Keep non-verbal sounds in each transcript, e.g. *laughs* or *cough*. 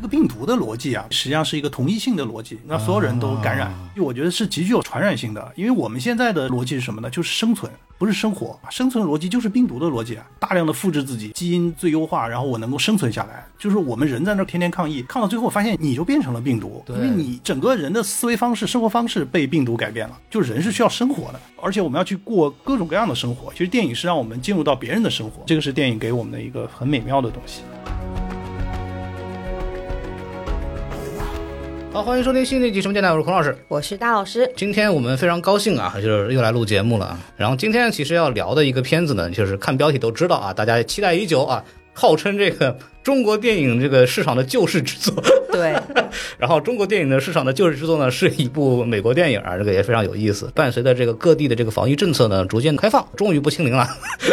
这个病毒的逻辑啊，实际上是一个同一性的逻辑，那所有人都感染，就我觉得是极具有传染性的。因为我们现在的逻辑是什么呢？就是生存，不是生活。生存逻辑就是病毒的逻辑啊，大量的复制自己，基因最优化，然后我能够生存下来。就是我们人在那天天抗议，抗到最后发现你就变成了病毒，因为你整个人的思维方式、生活方式被病毒改变了。就人是需要生活的，而且我们要去过各种各样的生活。其实电影是让我们进入到别人的生活，这个是电影给我们的一个很美妙的东西。好，欢迎收听新的一集什么电台，我是孔老师，我是大老师。今天我们非常高兴啊，就是又来录节目了。然后今天其实要聊的一个片子呢，就是看标题都知道啊，大家期待已久啊，号称这个。中国电影这个市场的救世之作，对。*laughs* 然后中国电影的市场的救世之作呢，是一部美国电影啊，这个也非常有意思。伴随着这个各地的这个防疫政策呢逐渐开放，终于不清零了，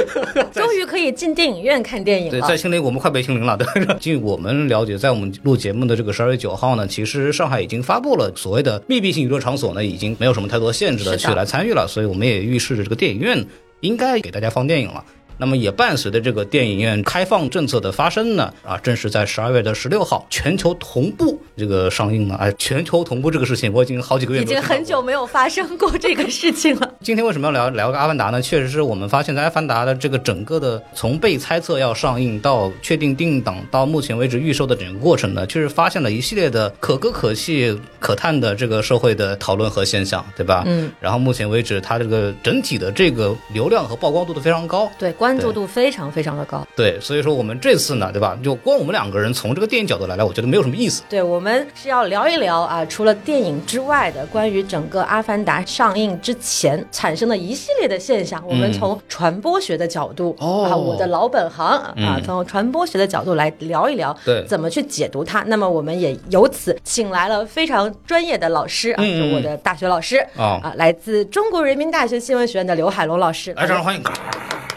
*laughs* 终于可以进电影院看电影了。对，在清零我们快被清零了。对，据我们了解，在我们录节目的这个十二月九号呢，其实上海已经发布了所谓的密闭性娱乐场所呢，已经没有什么太多限制的去来参与了，所以我们也预示着这个电影院应该给大家放电影了。那么也伴随着这个电影院开放政策的发生呢，啊，正是在十二月的十六号，全球同步这个上映了。哎，全球同步这个事情，我已经好几个月已经很久没有发生过这个事情了。今天为什么要聊聊个《阿凡达》呢？确实是我们发现，在《阿凡达》的这个整个的从被猜测要上映到确定定档到目前为止预售的整个过程呢，确实发现了一系列的可歌可泣、可叹的这个社会的讨论和现象，对吧？嗯。然后目前为止，它这个整体的这个流量和曝光度都非常高。对。关注度非常非常的高，对，所以说我们这次呢，对吧？就光我们两个人从这个电影角度来来，我觉得没有什么意思。对，我们是要聊一聊啊，除了电影之外的关于整个《阿凡达》上映之前产生的一系列的现象，我们从传播学的角度啊，我的老本行啊，从传播学的角度来聊一聊，对，怎么去解读它。那么我们也由此请来了非常专业的老师啊，就我的大学老师啊，来自中国人民大学新闻学院的刘海龙老师，来，掌声欢迎。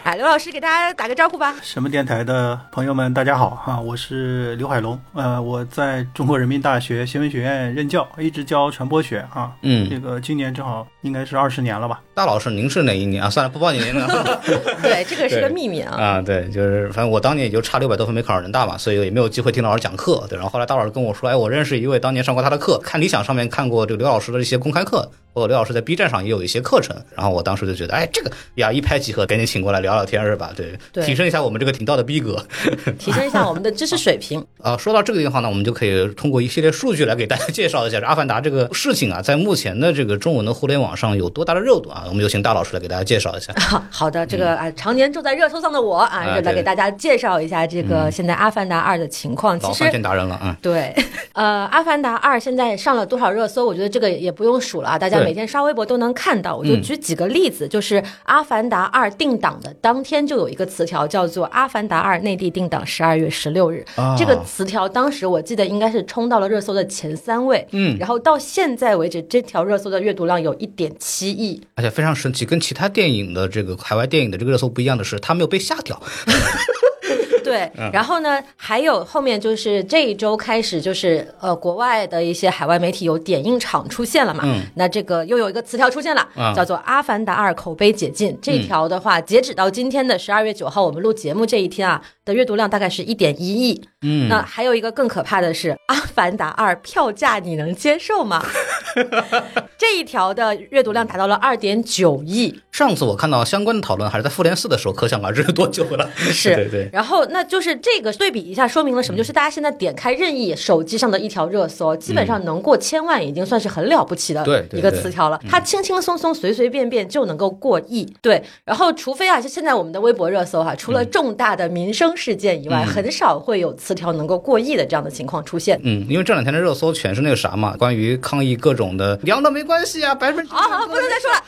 *laughs* 哎，刘老师给大家打个招呼吧。什么电台的朋友们，大家好哈，我是刘海龙。呃，我在中国人民大学新闻学院任教，一直教传播学啊。嗯，这个今年正好应该是二十年了吧？大老师，您是哪一年啊？算了，不报你年龄了。*laughs* 对，这个是个秘密啊。啊，对，就是反正我当年也就差六百多分没考上人大嘛，所以也没有机会听老师讲课。对，然后后来大老师跟我说，哎，我认识一位当年上过他的课，看理想上面看过这个刘老师的一些公开课。我刘老师在 B 站上也有一些课程，然后我当时就觉得，哎，这个呀一拍即合，赶紧请过来聊聊天是吧？对，提升一下我们这个频道的逼格，*laughs* 提升一下我们的知识水平。*laughs* 啊，说到这个地方呢，我们就可以通过一系列数据来给大家介绍一下《阿凡达》这个事情啊，在目前的这个中文的互联网上有多大的热度啊？我们有请大老师来给大家介绍一下。*laughs* 好的，这个啊，常年住在热搜上的我啊，来给大家介绍一下这个现在《阿凡达二》的情况。老饭店达人了啊。对，*laughs* 呃，《阿凡达二》现在上了多少热搜？我觉得这个也不用数了啊，大家每天刷微博都。能看到，我就举几个例子，就是《阿凡达二》定档的当天就有一个词条叫做《阿凡达二》内地定档十二月十六日，这个词条当时我记得应该是冲到了热搜的前三位，嗯，然后到现在为止，这条热搜的阅读量有一点七亿，而且非常神奇，跟其他电影的这个海外电影的这个热搜不一样的是，它没有被下掉。*laughs* 对，然后呢，还有后面就是这一周开始，就是呃，国外的一些海外媒体有点映场出现了嘛？嗯，那这个又有一个词条出现了，叫做《阿凡达二》口碑解禁。这条的话，截止到今天的十二月九号，我们录节目这一天啊的阅读量大概是一点一亿。嗯，那还有一个更可怕的是，《阿凡达二》票价你能接受吗？*laughs* 这一条的阅读量达到了二点九亿。上次我看到相关的讨论还是在复联四的时候，可想而知是多久了。是，*laughs* 对对。然后那。就是这个对比一下，说明了什么？就是大家现在点开任意手机上的一条热搜，基本上能过千万，已经算是很了不起的一个词条了。它轻轻松松、随随便便就能够过亿。对，然后除非啊，就现在我们的微博热搜哈，除了重大的民生事件以外，很少会有词条能够过亿的这样的情况出现。嗯，因为这两天的热搜全是那个啥嘛，关于抗议各种的凉的没关系啊，百分之好好不能再说了，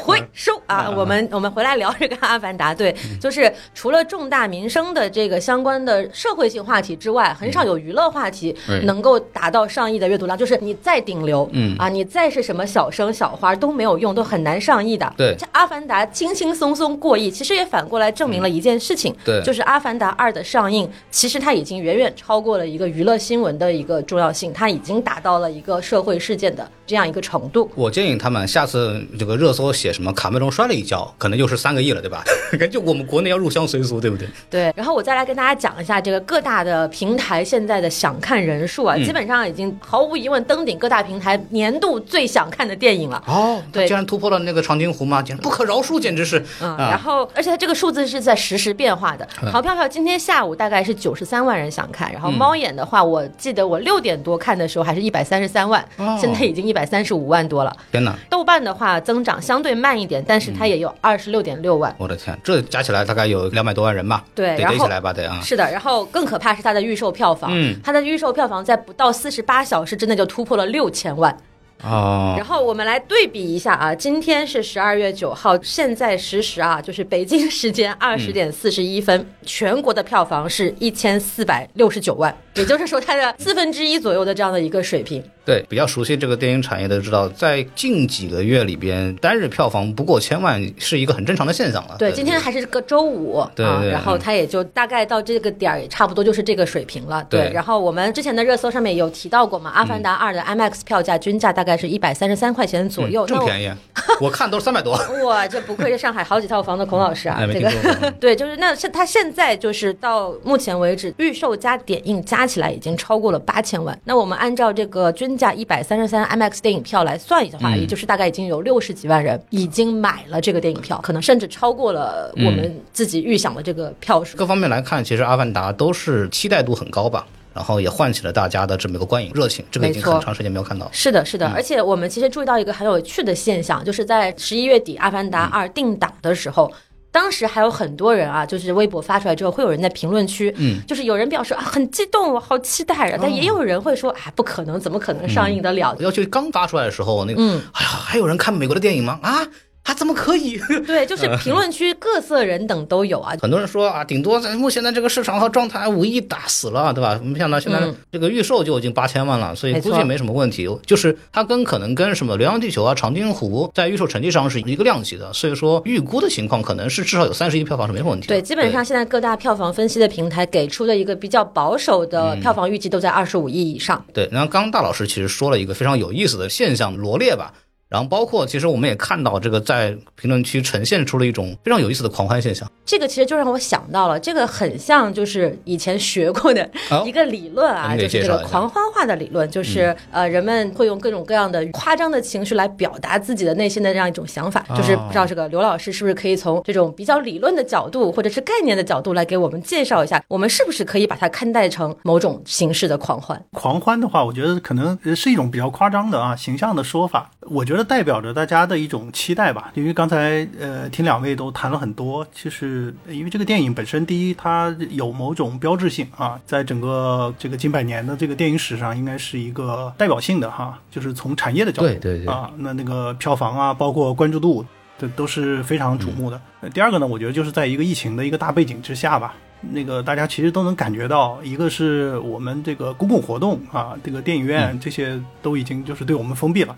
*laughs* 回收啊，我们我们回来聊这个阿凡达。对，就是除了重大民。生的这个相关的社会性话题之外，很少有娱乐话题能够达到上亿的阅读量。就是你再顶流，嗯啊，你再是什么小生小花都没有用，都很难上亿的。对，这《阿凡达》轻轻松松过亿，其实也反过来证明了一件事情，对，就是《阿凡达二》的上映，其实它已经远远超过了一个娱乐新闻的一个重要性，它已经达到了一个社社会事件的这样一个程度。我建议他们下次这个热搜写什么卡梅隆摔了一跤，可能又是三个亿了，对吧？*laughs* 感觉我们国内要入乡随俗，对不对？对。然后我再来跟大家讲一下这个各大的平台现在的想看人数啊，基本上已经毫无疑问登顶各大平台年度最想看的电影了。哦，对，竟然突破了那个长津湖吗？简直不可饶恕，简直是。嗯。然后，而且它这个数字是在实时变化的。淘票票今天下午大概是九十三万人想看，然后猫眼的话，我记得我六点多看的时候还是一百三十三万，现在已经一百三十五万多了。天哪！豆瓣的话增长相对慢一点，但是它也有二十六点六万。我的天，这加起来大概有两百多万人吧？对，得起来吧？得啊。是的，然后更可怕是它的预售票房，嗯，它的预售票房在不到四十八小时之内就突破了六千万。哦，然后我们来对比一下啊，今天是十二月九号，现在实时啊，就是北京时间二十点四十一分，全国的票房是一千四百六十九万，也就是说它的四分之一左右的这样的一个水平。对，比较熟悉这个电影产业的知道，在近几个月里边，单日票房不过千万是一个很正常的现象了。对，今天还是个周五，对，然后它也就大概到这个点儿，也差不多就是这个水平了。对，然后我们之前的热搜上面有提到过嘛，《阿凡达二》的 IMAX 票价均价大概是一百三十三块钱左右，这么便宜？我看都是三百多。*laughs* 哇，这不愧是上海好几套房的孔老师啊！这个 *laughs* 对，就是那现他现在就是到目前为止，预售加点映加起来已经超过了八千万。那我们按照这个均价一百三十。三 IMAX 电影票来算一下的话，也就是大概已经有六十几万人已经买了这个电影票，可能甚至超过了我们自己预想的这个票数。各方面来看，其实《阿凡达》都是期待度很高吧，然后也唤起了大家的这么一个观影热情。这个已经很长时间没有看到。是的，是的，而且我们其实注意到一个很有趣的现象，就是在十一月底《阿凡达二》定档的时候。当时还有很多人啊，就是微博发出来之后，会有人在评论区，嗯，就是有人表示啊很激动，我好期待啊，但也有人会说，哎，不可能，怎么可能上映得了？要去刚发出来的时候，那个，哎呀，还有人看美国的电影吗？啊？他怎么可以？*laughs* 对，就是评论区各色人等都有啊。很多人说啊，顶多在目前的这个市场和状态，五亿打死了，对吧？没想到现在这个预售就已经八千万了，所以估计没什么问题。就是它跟可能跟什么《流浪地球》啊、《长津湖》在预售成绩上是一个量级的，所以说预估的情况可能是至少有三十亿票房是没什么问题。对，基本上现在各大票房分析的平台给出的一个比较保守的票房预计都在二十五亿以上。对，然后刚刚大老师其实说了一个非常有意思的现象罗列吧。然后包括，其实我们也看到这个在评论区呈现出了一种非常有意思的狂欢现象。这个其实就让我想到了，这个很像就是以前学过的一个理论啊，就是这个狂欢化的理论，就是呃人们会用各种各样的夸张的情绪来表达自己的内心的这样一种想法。就是不知道这个刘老师是不是可以从这种比较理论的角度或者是概念的角度来给我们介绍一下，我们是不是可以把它看待成某种形式的狂欢？狂欢的话，我觉得可能是一种比较夸张的啊形象的说法。我觉得。代表着大家的一种期待吧，因为刚才呃听两位都谈了很多，其实因为这个电影本身，第一它有某种标志性啊，在整个这个近百年的这个电影史上，应该是一个代表性的哈，就是从产业的角度，对对对啊，那那个票房啊，包括关注度，这都是非常瞩目的。第二个呢，我觉得就是在一个疫情的一个大背景之下吧，那个大家其实都能感觉到，一个是我们这个公共活动啊，这个电影院这些都已经就是对我们封闭了。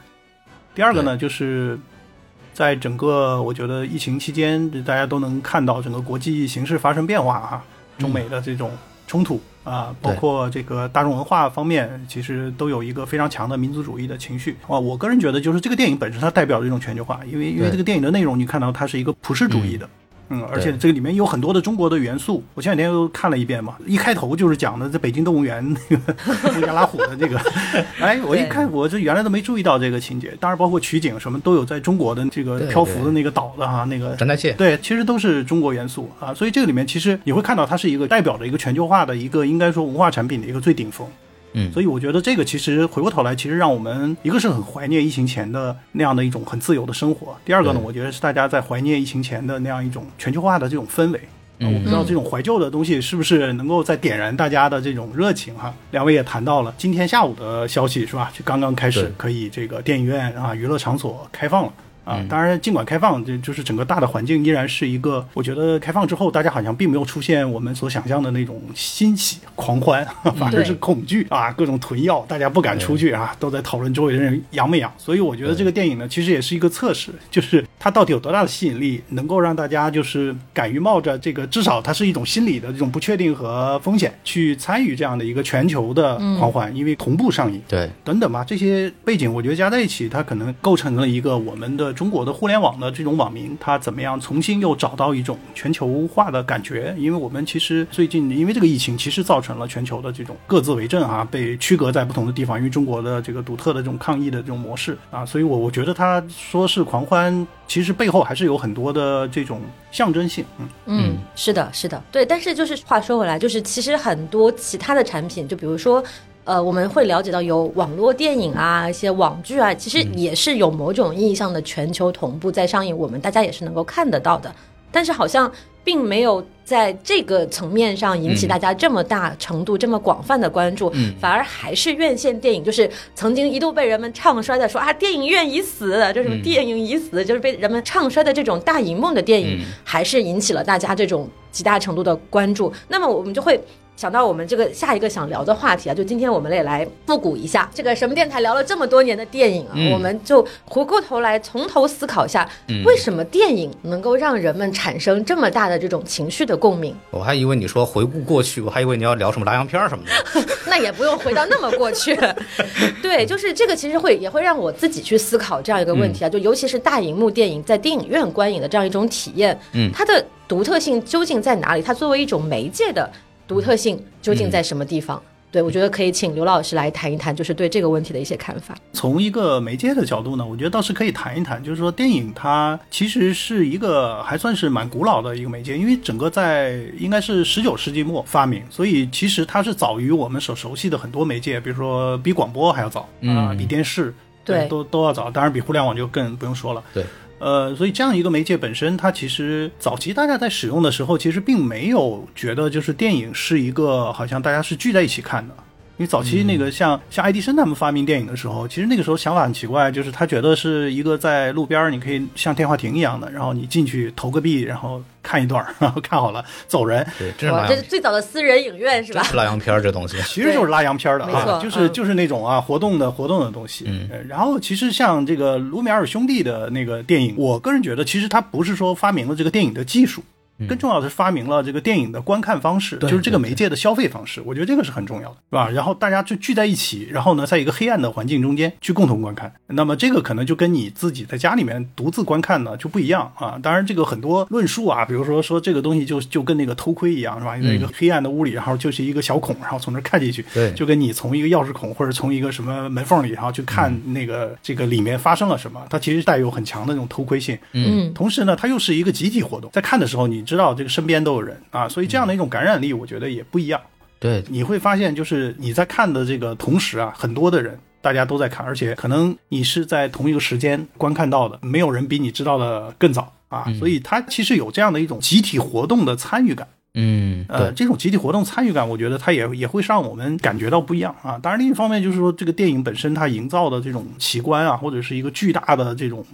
第二个呢，就是在整个我觉得疫情期间，大家都能看到整个国际形势发生变化啊，中美的这种冲突啊，包括这个大众文化方面，其实都有一个非常强的民族主义的情绪。啊。我个人觉得，就是这个电影本身它代表着一种全球化，因为因为这个电影的内容，你看到它是一个普世主义的。嗯，而且这个里面有很多的中国的元素。我前两天又看了一遍嘛，一开头就是讲的在北京动物园 *laughs* 那个孟加拉虎的这个。*laughs* 哎，我一看，我这原来都没注意到这个情节。当然，包括取景什么都有在中国的这个漂浮的那个岛的哈，那个蟹。对，其实都是中国元素啊。所以这个里面其实你会看到，它是一个代表着一个全球化的一个应该说文化产品的一个最顶峰。嗯，所以我觉得这个其实回过头来，其实让我们一个是很怀念疫情前的那样的一种很自由的生活。第二个呢，我觉得是大家在怀念疫情前的那样一种全球化的这种氛围。我不知道这种怀旧的东西是不是能够再点燃大家的这种热情哈。两位也谈到了今天下午的消息是吧？就刚刚开始可以这个电影院啊娱乐场所开放了。啊，当然，尽管开放，就就是整个大的环境依然是一个，我觉得开放之后，大家好像并没有出现我们所想象的那种欣喜狂欢，*laughs* 反而是恐惧啊，各种囤药，大家不敢出去啊，都在讨论周围的人阳没阳。所以我觉得这个电影呢，其实也是一个测试，就是。它到底有多大的吸引力，能够让大家就是敢于冒着这个至少它是一种心理的这种不确定和风险去参与这样的一个全球的狂欢，因为同步上映，对，等等吧，这些背景我觉得加在一起，它可能构成了一个我们的中国的互联网的这种网民，他怎么样重新又找到一种全球化的感觉？因为我们其实最近因为这个疫情，其实造成了全球的这种各自为政啊，被区隔在不同的地方，因为中国的这个独特的这种抗疫的这种模式啊，所以我我觉得他说是狂欢。其实背后还是有很多的这种象征性，嗯嗯，是的，是的，对。但是就是话说回来，就是其实很多其他的产品，就比如说，呃，我们会了解到有网络电影啊，一些网剧啊，其实也是有某种意义上的全球同步在上映，我们大家也是能够看得到的。但是好像。并没有在这个层面上引起大家这么大程度、这么广泛的关注，反而还是院线电影，就是曾经一度被人们唱衰的说啊，电影院已死，就是电影已死，就是被人们唱衰的这种大荧幕的电影，还是引起了大家这种极大程度的关注。那么我们就会。想到我们这个下一个想聊的话题啊，就今天我们也来复古一下这个什么电台聊了这么多年的电影啊，我们就回过头来从头思考一下，为什么电影能够让人们产生这么大的这种情绪的共鸣？我还以为你说回顾过去，我还以为你要聊什么拉洋片什么的，*laughs* 那也不用回到那么过去。*laughs* 对，就是这个其实会也会让我自己去思考这样一个问题啊，就尤其是大荧幕电影在电影院观影的这样一种体验，嗯，它的独特性究竟在哪里？它作为一种媒介的。独特性究竟在什么地方？对我觉得可以请刘老师来谈一谈，就是对这个问题的一些看法。从一个媒介的角度呢，我觉得倒是可以谈一谈，就是说电影它其实是一个还算是蛮古老的一个媒介，因为整个在应该是十九世纪末发明，所以其实它是早于我们所熟悉的很多媒介，比如说比广播还要早啊，比电视对都都要早，当然比互联网就更不用说了。对。呃，所以这样一个媒介本身，它其实早期大家在使用的时候，其实并没有觉得就是电影是一个好像大家是聚在一起看的。因为早期那个像像爱迪生他们发明电影的时候，其实那个时候想法很奇怪，就是他觉得是一个在路边你可以像电话亭一样的，然后你进去投个币，然后看一段，*laughs* 然后看好了走人。对，这是这是最早的私人影院是吧？拉洋片这东西，*laughs* 其实就是拉洋片的啊，就是就是那种啊活动的活动的东西。嗯，然后其实像这个卢米埃尔兄弟的那个电影，我个人觉得其实他不是说发明了这个电影的技术。更重要的是发明了这个电影的观看方式，就是这个媒介的消费方式。我觉得这个是很重要的，是吧？然后大家就聚在一起，然后呢，在一个黑暗的环境中间去共同观看。那么这个可能就跟你自己在家里面独自观看呢就不一样啊。当然，这个很多论述啊，比如说说这个东西就就跟那个偷窥一样，是吧？在一个黑暗的屋里，然后就是一个小孔，然后从那看进去，对，就跟你从一个钥匙孔或者从一个什么门缝里，然后去看那个这个里面发生了什么，它其实带有很强的那种偷窥性。嗯，同时呢，它又是一个集体活动，在看的时候，你知道这个身边。都有人啊，所以这样的一种感染力，我觉得也不一样。对，你会发现，就是你在看的这个同时啊，很多的人大家都在看，而且可能你是在同一个时间观看到的，没有人比你知道的更早啊。所以它其实有这样的一种集体活动的参与感。嗯，呃，这种集体活动参与感，我觉得它也也会让我们感觉到不一样啊。当然，另一方面就是说，这个电影本身它营造的这种奇观啊，或者是一个巨大的这种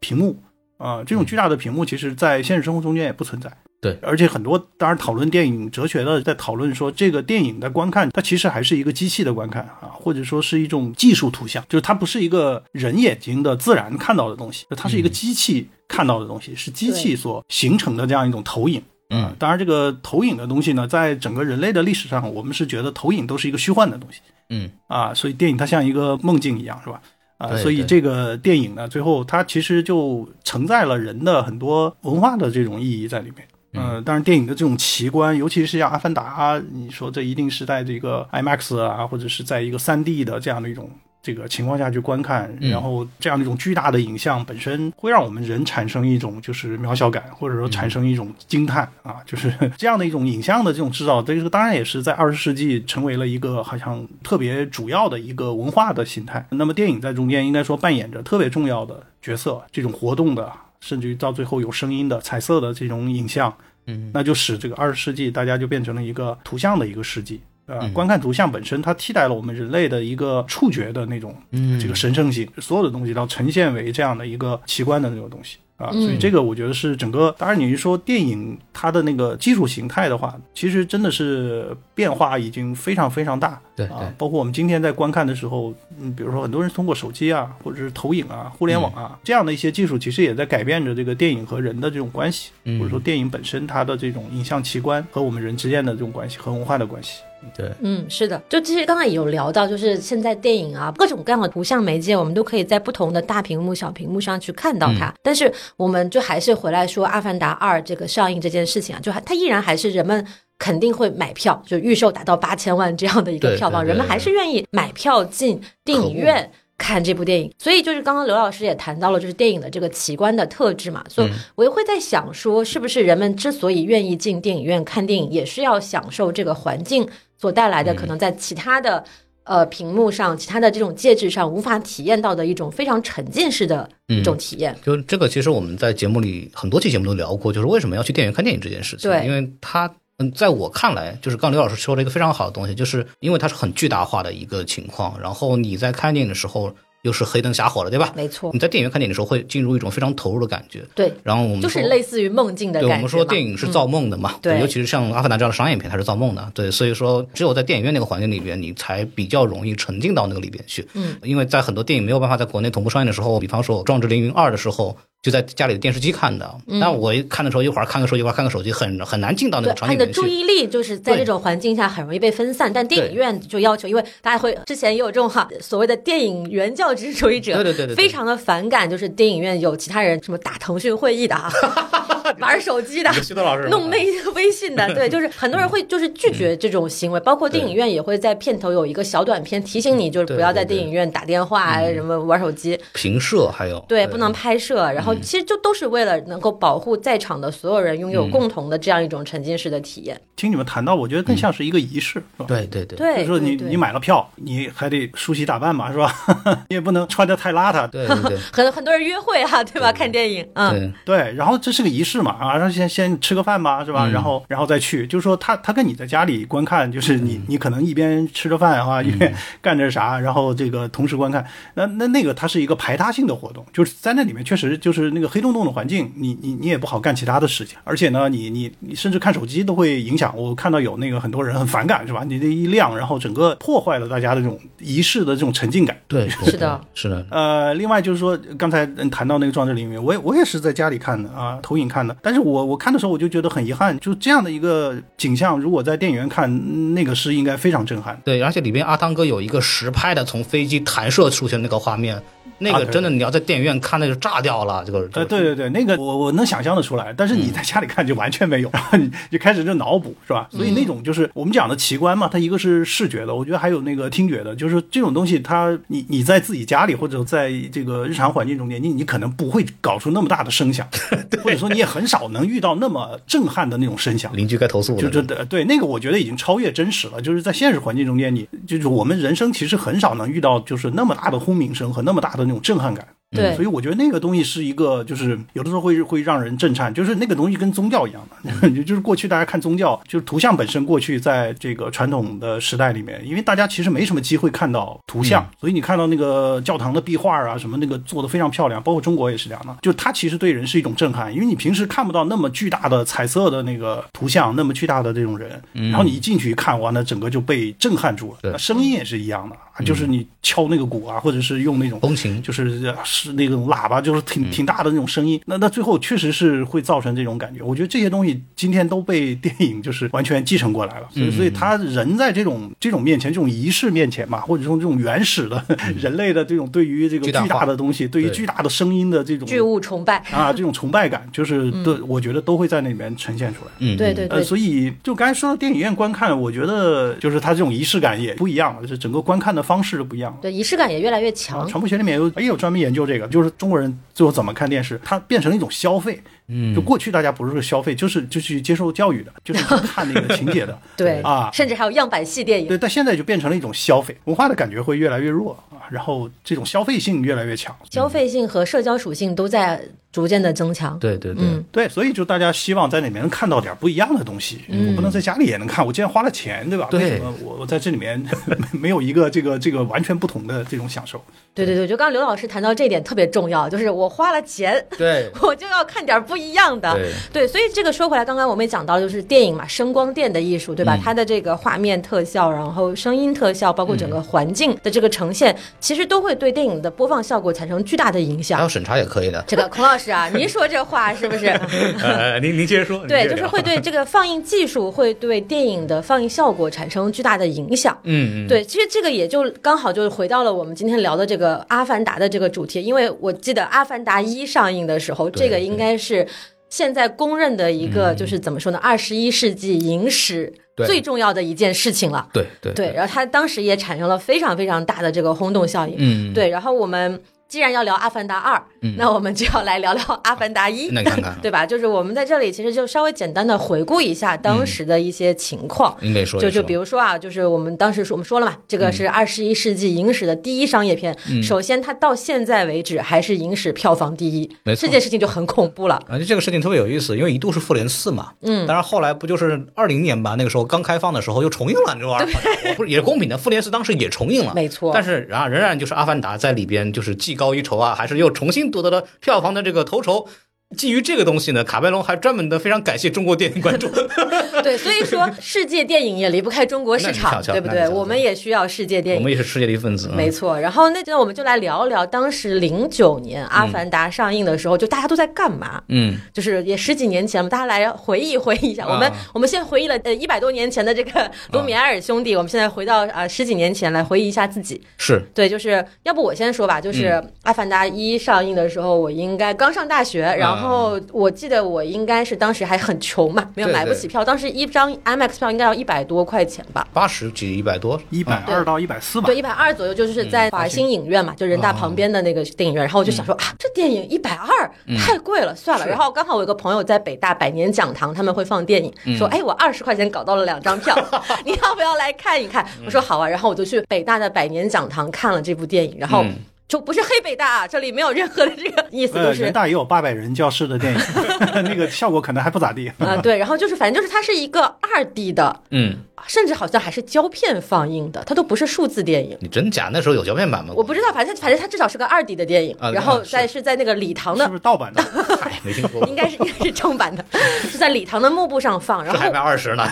屏幕啊，这种巨大的屏幕，其实在现实生活中间也不存在。对，而且很多当然讨论电影哲学的，在讨论说这个电影的观看，它其实还是一个机器的观看啊，或者说是一种技术图像，就是它不是一个人眼睛的自然看到的东西，它是一个机器看到的东西，是机器所形成的这样一种投影。嗯，当然这个投影的东西呢，在整个人类的历史上，我们是觉得投影都是一个虚幻的东西。嗯，啊，所以电影它像一个梦境一样，是吧？啊，所以这个电影呢，最后它其实就承载了人的很多文化的这种意义在里面。嗯，当然，电影的这种奇观，尤其是像《阿凡达》，你说这一定是在这个 IMAX 啊，或者是在一个 3D 的这样的一种这个情况下去观看，然后这样的一种巨大的影像本身会让我们人产生一种就是渺小感，或者说产生一种惊叹啊，就是 *laughs* 这样的一种影像的这种制造，这个当然也是在二十世纪成为了一个好像特别主要的一个文化的形态。那么电影在中间应该说扮演着特别重要的角色，这种活动的。甚至于到最后有声音的、彩色的这种影像，嗯，那就使这个二十世纪大家就变成了一个图像的一个世纪。呃，观看图像本身，它替代了我们人类的一个触觉的那种，这个神圣性，所有的东西都呈现为这样的一个奇观的那种东西。啊。所以这个我觉得是整个，当然你是说电影它的那个技术形态的话，其实真的是变化已经非常非常大。对啊，包括我们今天在观看的时候，嗯，比如说很多人通过手机啊，或者是投影啊、互联网啊这样的一些技术，其实也在改变着这个电影和人的这种关系，或者说电影本身它的这种影像奇观和我们人之间的这种关系和文化的关系。对，嗯，是的，就其实刚才也有聊到，就是现在电影啊，各种各样的图像媒介，我们都可以在不同的大屏幕、小屏幕上去看到它。但是，我们就还是回来说《阿凡达二》这个上映这件事情啊，就还它依然还是人们肯定会买票，就预售达到八千万这样的一个票房，人们还是愿意买票进电影院。看这部电影，所以就是刚刚刘老师也谈到了，就是电影的这个奇观的特质嘛，所以我也会在想说，是不是人们之所以愿意进电影院看电影，也是要享受这个环境所带来的可能在其他的呃屏幕上、其他的这种介质上无法体验到的一种非常沉浸式的一种体验。就这个，其实我们在节目里很多期节目都聊过，就是为什么要去电影院看电影这件事情。对，因为它嗯，在我看来，就是刚刘老师说了一个非常好的东西，就是因为它是很巨大化的一个情况，然后你在看电影的时候。又是黑灯瞎火了，对吧？没错。你在电影院看电影的时候，会进入一种非常投入的感觉。对。然后我们就是类似于梦境的感觉。对，我们说电影是造梦的嘛。对。尤其是像《阿凡达》这样的商业片，它是造梦的。对，所以说只有在电影院那个环境里边，你才比较容易沉浸到那个里边去。嗯。因为在很多电影没有办法在国内同步上映的时候，比方说《壮志凌云二》的时候。就在家里的电视机看的，但我一看的时候，一会儿看个手机，一会儿看个手机，很很难进到那个场景里去。你的注意力就是在这种环境下很容易被分散。但电影院就要求，因为大家会之前也有这种哈所谓的电影原教旨主义者，对对对对，非常的反感，就是电影院有其他人什么打腾讯会议的哈。*laughs* *laughs* 玩手机的，徐老师弄微 *laughs* 微信的，对，就是很多人会就是拒绝这种行为，包括电影院也会在片头有一个小短片提醒你，就是不要在电影院打电话什么玩手机。平摄还有对，不能拍摄，然后其实就都是为了能够保护在场的所有人拥有共同的这样一种沉浸式的体验。听你们谈到，我觉得更像是一个仪式，是吧？对对对，就是说你你买了票，你还得梳洗打扮嘛，是吧？*laughs* 你也不能穿的太邋遢。对对对，很很多人约会哈，对吧？看电影，嗯，对，然后这是个仪式嘛，啊，让先先。先吃个饭吧，是吧？然后，然后再去，就是说，他他跟你在家里观看，就是你你可能一边吃着饭啊，一边干着啥，然后这个同时观看。那那那个它是一个排他性的活动，就是在那里面确实就是那个黑洞洞的环境，你你你也不好干其他的事情，而且呢，你你你甚至看手机都会影响。我看到有那个很多人很反感，是吧？你这一亮，然后整个破坏了大家的这种仪式的这种沉浸感。对，是的，是的。呃，另外就是说，刚才谈到那个装置里面，我也我也是在家里看的啊，投影看但是我我看。看的时候我就觉得很遗憾，就这样的一个景象，如果在电影院看，那个是应该非常震撼。对，而且里边阿汤哥有一个实拍的从飞机弹射出去的那个画面。那个真的，你要在电影院看，那就炸掉了。这个，呃，对对对，那个我我能想象的出来，但是你在家里看就完全没有，然 *laughs* 后你就开始就脑补，是吧？所以那种就是我们讲的奇观嘛，它一个是视觉的，我觉得还有那个听觉的，就是这种东西，它你你在自己家里或者在这个日常环境中间，你你可能不会搞出那么大的声响，*laughs* 或者说你也很少能遇到那么震撼的那种声响。邻居该投诉了。就这的对那个，我觉得已经超越真实了。就是在现实环境中间，你就是我们人生其实很少能遇到就是那么大的轰鸣声和那么大的那种震撼感。对，所以我觉得那个东西是一个，就是有的时候会会让人震颤，就是那个东西跟宗教一样的，*laughs* 就是过去大家看宗教，就是图像本身过去在这个传统的时代里面，因为大家其实没什么机会看到图像，所以你看到那个教堂的壁画啊什么那个做的非常漂亮，包括中国也是这样的，就它其实对人是一种震撼，因为你平时看不到那么巨大的彩色的那个图像，那么巨大的这种人，然后你一进去一看，哇，那整个就被震撼住了。声音也是一样的，就是你敲那个鼓啊，或者是用那种风琴，就是。是那种喇叭，就是挺挺大的那种声音，那那最后确实是会造成这种感觉。我觉得这些东西今天都被电影就是完全继承过来了，所以所以他人在这种这种面前，这种仪式面前嘛，或者说这种原始的 *laughs* 人类的这种对于这个巨大的东西，对于巨大的声音的这种巨物崇拜啊，这种崇拜感，就是对我觉得都会在那里面呈现出来。嗯，对对对。所以就刚才说到电影院观看，我觉得就是它这种仪式感也不一样了，就是整个观看的方式不一样了。对，仪式感也越来越强。传播学里面有也有专门研究这个，就是。中国人最后怎么看电视？它变成了一种消费。嗯，就过去大家不是消费，就是就去接受教育的，就是 *laughs* 看那个情节的。*laughs* 对啊，甚至还有样板戏电影。对，但现在就变成了一种消费文化的感觉会越来越弱啊，然后这种消费性越来越强。消费性和社交属性都在逐渐的增强。对对对对，所以就大家希望在里面能看到点不一样的东西。我不能在家里也能看，我既然花了钱，对吧？对。为什么我我在这里面 *laughs* 没有一个这个这个完全不同的这种享受？对对对，就刚刚刘老师谈到这一点特别重要，就是我花了钱，对，*laughs* 我就要看点不一样的。对，所以这个说回来，刚刚我们也讲到，就是电影嘛，声光电的艺术，对吧？它的这个画面特效，然后声音特效，包括整个环境的这个呈现，其实都会对电影的播放效果产生巨大的影响。还有审查也可以的。这个孔老师啊，*laughs* 您说这话是不是？*laughs* 呃，您您接着说。对，就是会对这个放映技术，会对电影的放映效果产生巨大的影响。嗯嗯。对，其实这个也就刚好就是回到了我们今天聊的这个《阿凡达》的这个主题，因为我记得《阿凡达一》上映的时候，这个应该是现在公认的一个，就是怎么说呢，二十一世纪影史最重要的一件事情了。对对对，然后它当时也产生了非常非常大的这个轰动效应。嗯，对，然后我们。既然要聊《阿凡达二》，那我们就要来聊聊《阿凡达一》，那看看，*laughs* 对吧？就是我们在这里其实就稍微简单的回顾一下当时的一些情况。应该说，就就比如说啊，就是我们当时说我们说了嘛，这个是二十一世纪影史的第一商业片。首先，它到现在为止还是影史票房第一，这件事情就很恐怖了。而且这个事情特别有意思，因为一度是复联四嘛，嗯，但是后来不就是二零年吧？那个时候刚开放的时候又重映了，这玩意儿不是也是公平的？复联四当时也重映了，没错。但是然后仍然就是《阿凡达》在里边就是技高一筹啊，还是。又重新夺得了票房的这个头筹。基于这个东西呢，卡梅隆还专门的非常感谢中国电影观众。*laughs* 对，所以说世界电影也离不开中国市场，对不对？我们也需要世界电影，我们也是世界的一份子。没错。然后那那我们就来聊聊当时零九年《阿凡达》上映的时候，就大家都在干嘛？嗯，就是也十几年前嘛，大家来回忆回忆一下。我们我们先回忆了呃一百多年前的这个卢米埃尔兄弟，我们现在回到啊十几年前来回忆一下自己。是对，就是要不我先说吧，就是《阿凡达一》上映的时候，我应该刚上大学，然后。然后我记得我应该是当时还很穷嘛，没有买不起票。当时一张 IMAX 票应该要一百多块钱吧？八十几一百多，一百二到一百四吧。对，一百二左右，就是在华星影院嘛，就人大旁边的那个电影院。然后我就想说啊，这电影一百二太贵了，算了。然后刚好我有个朋友在北大百年讲堂，他们会放电影，说哎，我二十块钱搞到了两张票，*laughs* 你要不要来看一看？我说好啊。然后我就去北大的百年讲堂看了这部电影，然后。就不是黑北大啊，这里没有任何的这个意思，就是人大也有八百人教室的电影，*laughs* 那个效果可能还不咋地啊。对，然后就是反正就是它是一个二 D 的，嗯。甚至好像还是胶片放映的，它都不是数字电影。你真假？那时候有胶片版吗？我不知道，反正反正它至少是个二 D 的电影，然后在是在那个礼堂的，是不是盗版的？*laughs* 没听说。应该是应该是正版的，是在礼堂的幕布上放，然后还卖二十呢。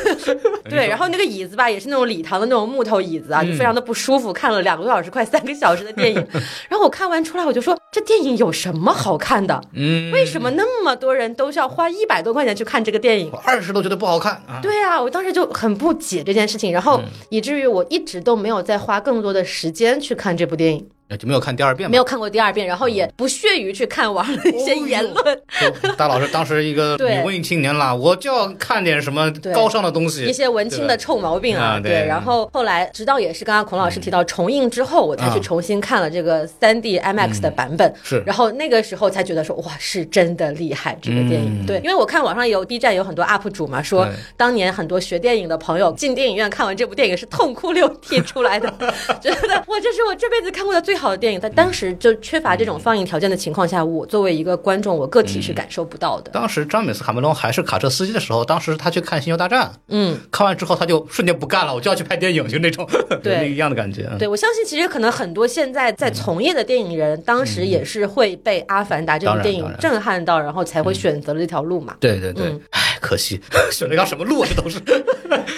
*laughs* 对，然后那个椅子吧，也是那种礼堂的那种木头椅子啊，就非常的不舒服。看了两个多小时，快三个小时的电影，然后我看完出来，我就说这电影有什么好看的？嗯，为什么那么多人都是要花一百多块钱去看这个电影？二十都觉得不好看啊？对啊，我当时就很不解这件。件事情，然后以至于我一直都没有再花更多的时间去看这部电影。就没有看第二遍，没有看过第二遍，然后也不屑于去看网上的一些言论。*laughs* 大老师当时一个女文艺青年啦，我就要看点什么高尚的东西，一些文青的臭毛病啊。对，然后后来直到也是刚刚孔老师提到重映之后，我才去重新看了这个三 D IMAX 的版本。是，然后那个时候才觉得说哇，是真的厉害这个电影。对，因为我看网上有 B 站有很多 UP 主嘛，说当年很多学电影的朋友进电影院看完这部电影是痛哭流涕出来的，*laughs* 觉得哇，这是我这辈子看过的最好的电影。在当时。就缺乏这种放映条件的情况下，我作为一个观众，我个体是感受不到的。当时詹姆斯卡梅隆还是卡车司机的时候，当时他去看《星球大战》，嗯，看完之后他就瞬间不干了，我就要去拍电影，就那种 *laughs* 对一样的感觉。*laughs* 对，我相信其实可能很多现在在从业的电影人，当时也是会被《阿凡达》这部电影震撼到，然后才会选择了这条路嘛。对对对，唉，可惜 *laughs* 选了条什么路啊？这都是。*laughs*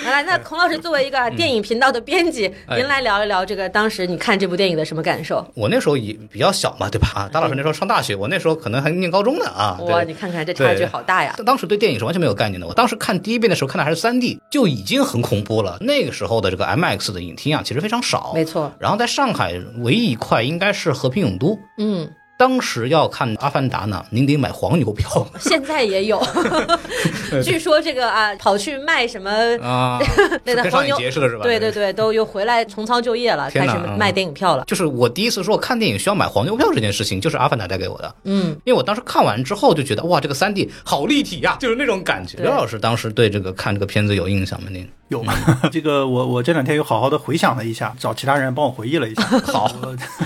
来来，那孔老师作为一个电影频道的编辑，您来聊一聊这个当时你看这部电影的什么感受？我那时候也比较小嘛，对吧？啊，大老师那时候上大学，我那时候可能还念高中呢啊。哇，你看看这差距好大呀！当时对电影是完全没有概念的。我当时看第一遍的时候看的还是三 D，就已经很恐怖了。那个时候的这个 MX 的影厅啊，其实非常少。没错。然后在上海唯一一块应该是和平影都。嗯。当时要看《阿凡达》呢，您得买黄牛票。*laughs* 现在也有，*laughs* 据说这个啊，跑去卖什么啊？*laughs* 那个黄牛是吧？对对对，都又回来重操旧业了，开始卖电影票了。就是我第一次说看电影需要买黄牛票这件事情，就是《阿凡达》带给我的。嗯，因为我当时看完之后就觉得哇，这个三 D 好立体呀，就是那种感觉。刘老师当时对这个看这个片子有印象吗？您？有，*laughs* 这个我我这两天又好好的回想了一下，找其他人帮我回忆了一下。*laughs* 好，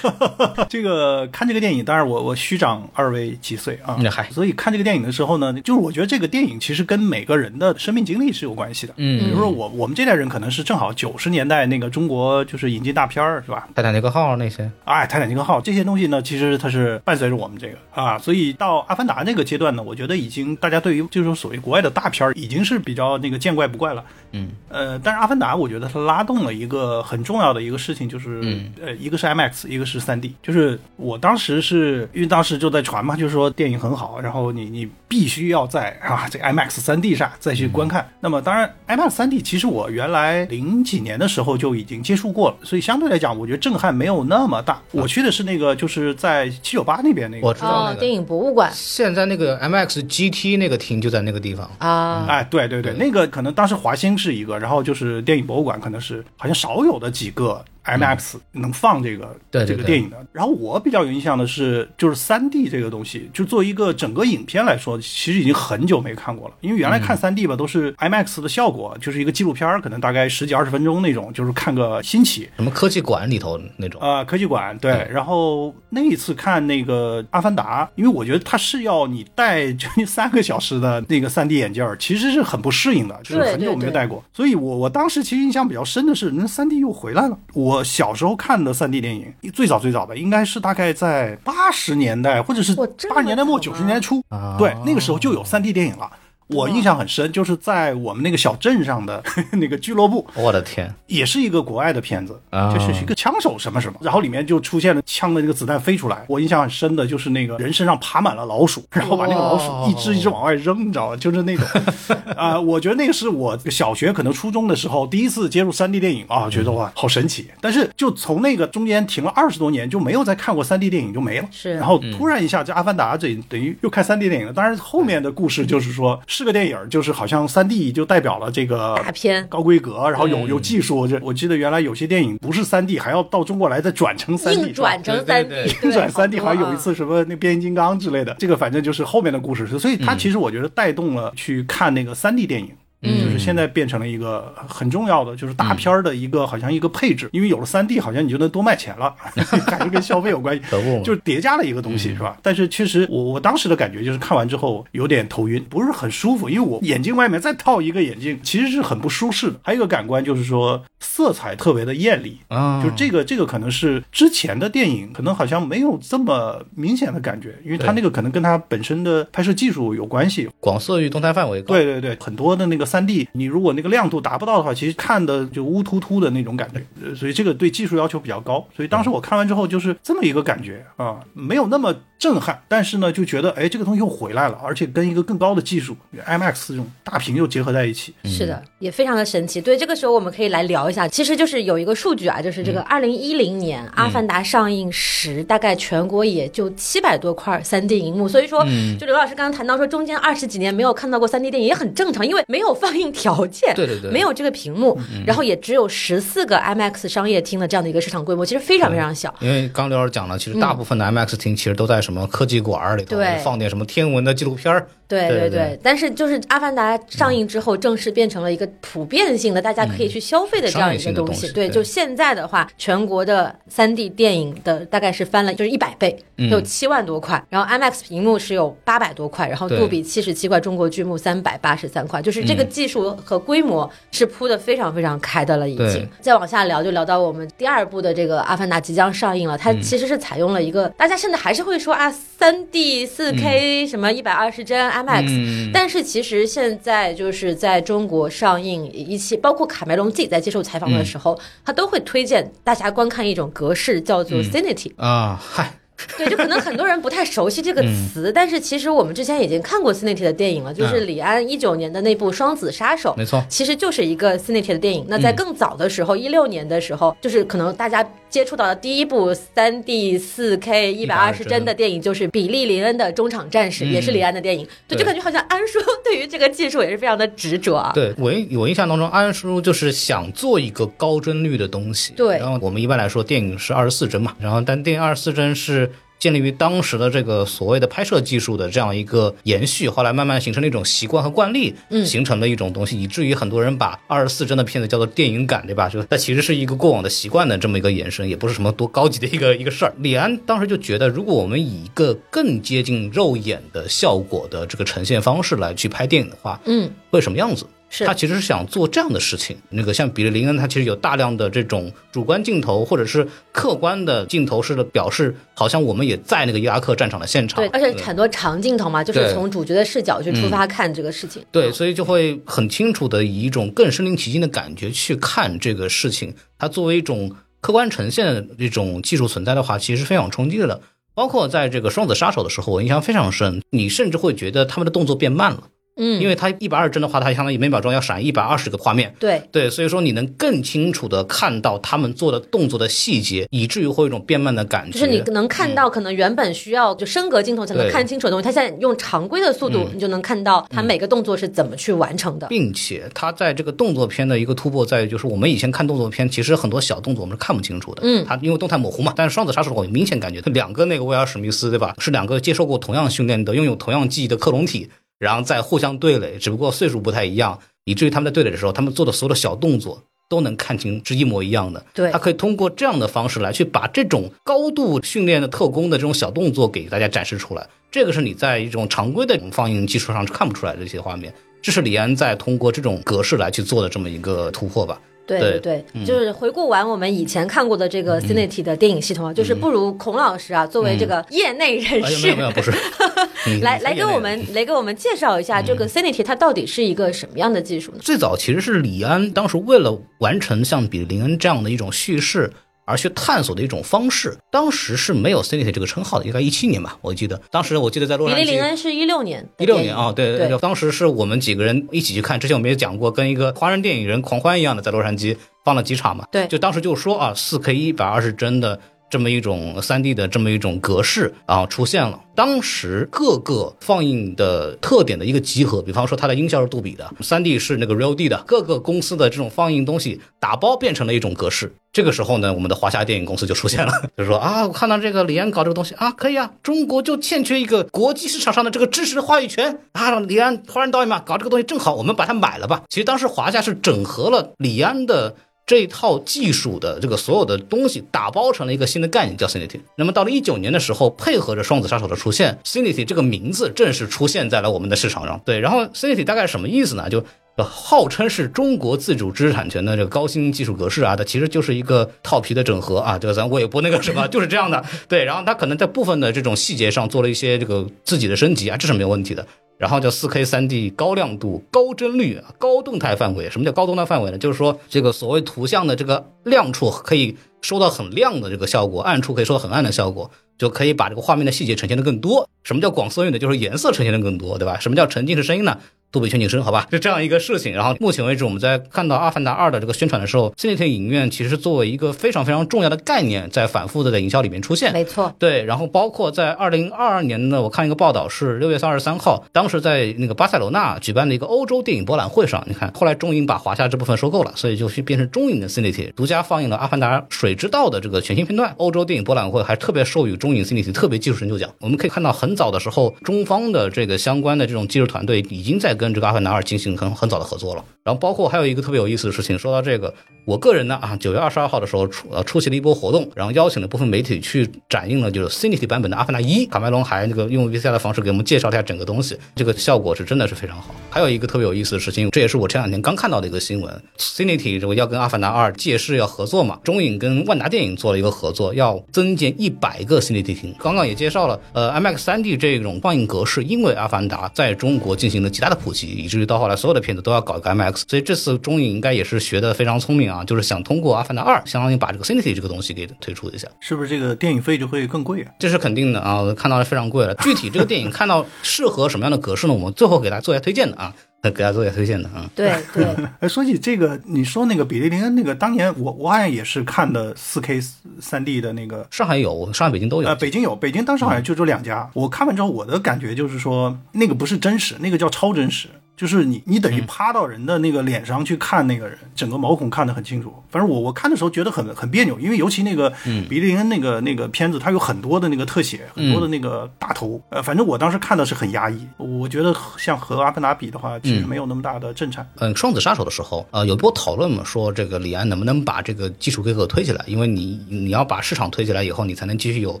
*laughs* 这个看这个电影，当然我我虚长二位几岁啊，嗨，所以看这个电影的时候呢，就是我觉得这个电影其实跟每个人的生命经历是有关系的。嗯，比如说我我们这代人可能是正好九十年代那个中国就是引进大片儿，是吧？泰坦尼克号那些，哎，泰坦尼克号这些东西呢，其实它是伴随着我们这个啊，所以到阿凡达那个阶段呢，我觉得已经大家对于就是说所谓国外的大片儿已经是比较那个见怪不怪了。嗯，呃，但是《阿凡达》我觉得它拉动了一个很重要的一个事情，就是，呃，一个是 IMAX，一个是 3D。就是我当时是因为当时就在传嘛，就是说电影很好，然后你你必须要在啊这 IMAX 3D 上再去观看。那么当然，IMAX 3D 其实我原来零几年的时候就已经接触过了，所以相对来讲，我觉得震撼没有那么大。我去的是那个就是在七九八那边那个，我知道那个电影博物馆。现在那个 IMAX GT 那个厅就在那个地方啊。哎，对对对，那个可能当时华星。是一个，然后就是电影博物馆，可能是好像少有的几个。IMAX 能放这个这个电影的，然后我比较有印象的是，就是三 D 这个东西，就作为一个整个影片来说，其实已经很久没看过了。因为原来看三 D 吧，都是 IMAX 的效果，就是一个纪录片，可能大概十几二十分钟那种，就是看个新奇。什么科技馆里头那种啊，科技馆对。然后那一次看那个《阿凡达》，因为我觉得它是要你戴将近三个小时的那个三 D 眼镜，其实是很不适应的，就是很久没有戴过。所以我我当时其实印象比较深的是，那三 D 又回来了。我。我小时候看的 3D 电影，最早最早的应该是大概在八十年代，或者是八十年代末九十年代初，对，那个时候就有 3D 电影了。我印象很深，就是在我们那个小镇上的 *laughs* 那个俱乐部。我的天，也是一个国外的片子，就是一个枪手什么什么，然后里面就出现了枪的那个子弹飞出来。我印象很深的就是那个人身上爬满了老鼠，然后把那个老鼠一只一只往外扔，你知道吗？就是那种 *laughs* 啊，我觉得那个是我小学可能初中的时候第一次接触 3D 电影啊，觉得哇好神奇。但是就从那个中间停了二十多年，就没有再看过 3D 电影，就没了。是，然后突然一下，这《阿凡达》这等于又看 3D 电影了。当然后面的故事就是说。是个电影，就是好像三 D 就代表了这个大片高规格，然后有有技术。这我记得原来有些电影不是三 D，还要到中国来再转成三 D，转成三 D，*laughs* 转三 D，好像有一次什么那变形金刚之类的，这个反正就是后面的故事。所以它其实我觉得带动了去看那个三 D 电影。嗯，就是现在变成了一个很重要的，就是大片儿的一个好像一个配置，因为有了三 D，好像你就能多卖钱了，*laughs* 感觉跟消费有关系，*laughs* 就是叠加了一个东西，是吧？但是确实，我我当时的感觉就是看完之后有点头晕，不是很舒服，因为我眼镜外面再套一个眼镜，其实是很不舒适的。还有一个感官就是说色彩特别的艳丽。啊，就这个这个可能是之前的电影可能好像没有这么明显的感觉，因为它那个可能跟它本身的拍摄技术有关系，广色域动态范围高，对对对，很多的那个。三 D，你如果那个亮度达不到的话，其实看的就乌突突的那种感觉，所以这个对技术要求比较高。所以当时我看完之后就是这么一个感觉啊，没有那么。震撼，但是呢，就觉得哎，这个东西又回来了，而且跟一个更高的技术，IMAX 这种大屏又结合在一起，是的，也非常的神奇。对，这个时候我们可以来聊一下，其实就是有一个数据啊，就是这个二零一零年《阿凡达》上映时，大概全国也就七百多块三 D 银幕，所以说，就刘老师刚刚谈到说，中间二十几年没有看到过三 D 电影也很正常，因为没有放映条件，对对对，没有这个屏幕，然后也只有十四个 IMAX 商业厅的这样的一个市场规模，其实非常非常小。因为刚刘老师讲了，其实大部分的 IMAX 厅其实都在什么科技馆。里头放点什么天文的纪录片儿，对对对。但是就是《阿凡达》上映之后，正式变成了一个普遍性的，大家可以去消费的这样一个东西。对，就现在的话，全国的三 D 电影的大概是翻了，就是一百倍，有七万多块。然后 IMAX 屏幕是有八百多块，然后杜比七十七块，中国巨幕三百八十三块，就是这个技术和规模是铺的非常非常开的了，已经。再往下聊，就聊到我们第二部的这个《阿凡达》即将上映了，它其实是采用了一个大家现在还是会说啊，三 D 四 K。什么一百二十帧 IMAX，但是其实现在就是在中国上映一期，包括卡梅隆自己在接受采访的时候，他都会推荐大家观看一种格式，叫做 Cinity 啊，嗨。*laughs* 对，就可能很多人不太熟悉这个词，但是其实我们之前已经看过 Cinity 的电影了，就是李安一九年的那部《双子杀手》，没错，其实就是一个 Cinity 的电影。那在更早的时候，一六年的时候，就是可能大家接触到的第一部三 D 四 K 一百二十帧的电影，就是《比利林恩的中场战士》，也是李安的电影。对，就感觉好像安叔 *laughs* 对于这个技术也是非常的执着啊。对我我印象当中，安叔就是想做一个高帧率的东西。对，然后我们一般来说电影是二十四帧嘛，然后但电影二十四帧是。建立于当时的这个所谓的拍摄技术的这样一个延续，后来慢慢形成了一种习惯和惯例，嗯，形成了一种东西，以至于很多人把二十四帧的片子叫做电影感，对吧？就它其实是一个过往的习惯的这么一个延伸，也不是什么多高级的一个一个事儿。李安当时就觉得，如果我们以一个更接近肉眼的效果的这个呈现方式来去拍电影的话，嗯，会什么样子？是他其实是想做这样的事情。那个像比利林恩，他其实有大量的这种主观镜头或者是客观的镜头式的表示，好像我们也在那个伊拉克战场的现场。对，而且很多长镜头嘛，就是从主角的视角去出发看这个事情。对，所以就会很清楚的以一种更身临其境的感觉去看这个事情。它作为一种客观呈现的这种技术存在的话，其实是非常冲击的。包括在这个双子杀手的时候，我印象非常深，你甚至会觉得他们的动作变慢了。嗯，因为它一百二帧的话，它相当于每秒钟要闪一百二十个画面。对对，所以说你能更清楚的看到他们做的动作的细节，以至于会有一种变慢的感觉。就是你能看到，可能原本需要就升格镜头才能看清楚的东西，它现在用常规的速度，你就能看到它每个动作是怎么去完成的。并且它在这个动作片的一个突破在于，就是我们以前看动作片，其实很多小动作我们是看不清楚的。嗯，它因为动态模糊嘛。但是双子杀手我明显感觉，两个那个威尔史密斯，对吧？是两个接受过同样训练的、拥有同样记忆的克隆体。然后再互相对垒，只不过岁数不太一样，以至于他们在对垒的时候，他们做的所有的小动作都能看清是一模一样的。对，他可以通过这样的方式来去把这种高度训练的特工的这种小动作给大家展示出来。这个是你在一种常规的放映技术上是看不出来的这些画面。这是李安在通过这种格式来去做的这么一个突破吧。对对对，就是回顾完我们以前看过的这个 Cinity 的电影系统啊，就是不如孔老师啊，作为这个业内人士，没有没有不是，*laughs* 来来给我们来给我们介绍一下这个 Cinity 它到底是一个什么样的技术呢？最早其实是李安当时为了完成像比利林恩这样的一种叙事。而去探索的一种方式，当时是没有 Cinity 这个称号的，应该一七年吧，我记得。当时我记得在洛杉矶。比利林恩是一六年。一六年啊，对对，当时是我们几个人一起去看，之前我们也讲过，跟一个华人电影人狂欢一样的，在洛杉矶放了几场嘛。对，就当时就说啊，四 K 一百二十帧的。这么一种三 D 的这么一种格式，然后出现了。当时各个放映的特点的一个集合，比方说它的音效是杜比的，三 D 是那个 Real D 的，各个公司的这种放映东西打包变成了一种格式。这个时候呢，我们的华夏电影公司就出现了，就说啊，我看到这个李安搞这个东西啊，可以啊，中国就欠缺一个国际市场上的这个知识的话语权啊，李安华人导演嘛，搞这个东西正好，我们把它买了吧。其实当时华夏是整合了李安的。这一套技术的这个所有的东西打包成了一个新的概念，叫 Cinity。那么到了一九年的时候，配合着双子杀手的出现，Cinity 这个名字正式出现在了我们的市场上。对，然后 Cinity 大概是什么意思呢？就号称是中国自主知识产权的这个高新技术格式啊，它其实就是一个套皮的整合啊。这个咱我也不那个什么，*laughs* 就是这样的。对，然后它可能在部分的这种细节上做了一些这个自己的升级啊，这是没有问题的。然后叫四 K 三 D 高亮度、高帧率、高动态范围。什么叫高动态范围呢？就是说这个所谓图像的这个亮处可以收到很亮的这个效果，暗处可以收到很暗的效果，就可以把这个画面的细节呈现的更多。什么叫广色域呢？就是颜色呈现的更多，对吧？什么叫沉浸式声音呢？杜比全景声，好吧，就这样一个事情。然后目前为止，我们在看到《阿凡达二》的这个宣传的时候，Cinity 影院其实作为一个非常非常重要的概念，在反复的在营销里面出现。没错，对。然后包括在二零二二年呢，我看一个报道是六月三十三号，当时在那个巴塞罗那举办的一个欧洲电影博览会上，你看后来中影把华夏这部分收购了，所以就去变成中影的 Cinity，独家放映了《阿凡达：水之道》的这个全新片段。欧洲电影博览会还特别授予中影 Cinity 特别技术成就奖。我们可以看到，很早的时候，中方的这个相关的这种技术团队已经在跟这个《阿凡达二》进行很很早的合作了，然后包括还有一个特别有意思的事情，说到这个，我个人呢啊，九月二十二号的时候出呃出席了一波活动，然后邀请了部分媒体去展映了就是 Cinity 版本的《阿凡达一》，卡梅隆还那个用 VCR 的方式给我们介绍了一下整个东西，这个效果是真的是非常好。还有一个特别有意思的事情，这也是我这两天刚看到的一个新闻，Cinity 这个要跟《阿凡达二》借势要合作嘛，中影跟万达电影做了一个合作，要增建一百个 Cinity 厅。刚刚也介绍了，呃，IMAX 3D 这种放映格式，因为《阿凡达》在中国进行了极大的普及，以至于到后来所有的片子都要搞一个 IMAX，所以这次中影应该也是学的非常聪明啊，就是想通过《阿凡达二》，相当于把这个 Cinity 这个东西给推出一下，是不是这个电影费就会更贵啊？这是肯定的啊，我看到非常贵了。具体这个电影看到适合什么样的格式呢？我们最后给大家做一下推荐的啊。给大家做一下推荐的啊，对 *laughs* 对。哎，说起这个，你说那个比利林恩那个，当年我我好像也是看的四 K 三 D 的那个，上海有，上海、北京都有。呃，北京有，北京当时好像就这两家。我看完之后，我的感觉就是说，那个不是真实，那个叫超真实。就是你你等于趴到人的那个脸上去看那个人，整个毛孔看得很清楚。反正我我看的时候觉得很很别扭，因为尤其那个比利恩那个那个片子，它有很多的那个特写，很多的那个大头。呃，反正我当时看的是很压抑。我觉得像和阿凡达比的话，其实没有那么大的震颤。嗯，双子杀手的时候，呃，有波讨论嘛，说这个李安能不能把这个技术规格推起来？因为你你要把市场推起来以后，你才能继续有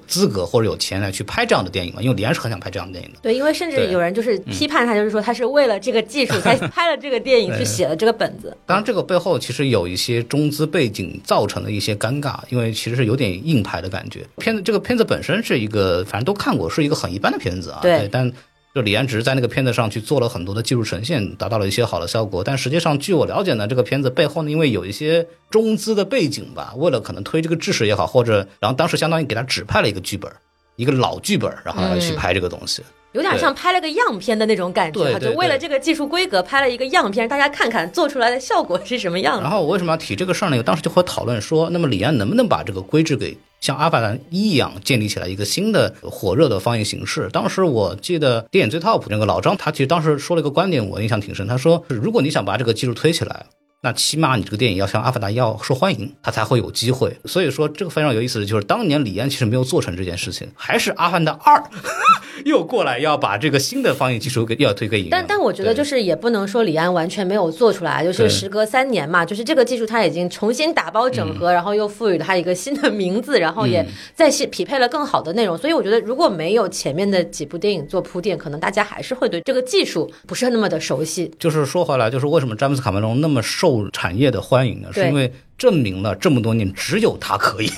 资格或者有钱来去拍这样的电影嘛。因为李安是很想拍这样的电影的。对，因为甚至有人就是批判他，就是说他是为了这个技术才 *laughs* 拍了这个电影，去写了这个本子。当然，这个背后其实有一些中资背景造成的一些尴尬，因为其实是有点硬拍的感觉。片子这个片子本身是一个，反正都看过，是一个很一般的片子啊。对，但。就李安只是在那个片子上去做了很多的技术呈现，达到了一些好的效果。但实际上，据我了解呢，这个片子背后呢，因为有一些中资的背景吧，为了可能推这个知识也好，或者然后当时相当于给他指派了一个剧本，一个老剧本，然后来去拍这个东西，有点像拍了个样片的那种感觉。就为了这个技术规格拍了一个样片，大家看看做出来的效果是什么样。然后我为什么要提这个事儿呢？当时就会讨论说，那么李安能不能把这个规制给？像《阿凡达一》一样建立起来一个新的火热的放映形式。当时我记得电影最 top 那个老张，他其实当时说了一个观点，我印象挺深。他说，如果你想把这个技术推起来。那起码你这个电影要像《阿凡达》要受欢迎，它才会有机会。所以说这个非常有意思的就是，当年李安其实没有做成这件事情，还是《阿凡达二》*laughs* *laughs* 又过来要把这个新的放映技术给要推给影。但但我觉得就是也不能说李安完全没有做出来，就是时隔三年嘛，就是这个技术他已经重新打包整合，然后又赋予了它一个新的名字，然后也再匹配了更好的内容。所以我觉得如果没有前面的几部电影做铺垫，可能大家还是会对这个技术不是那么的熟悉。就是说回来，就是为什么詹姆斯卡梅隆那么。受产业的欢迎呢，是因为证明了这么多年只有他可以，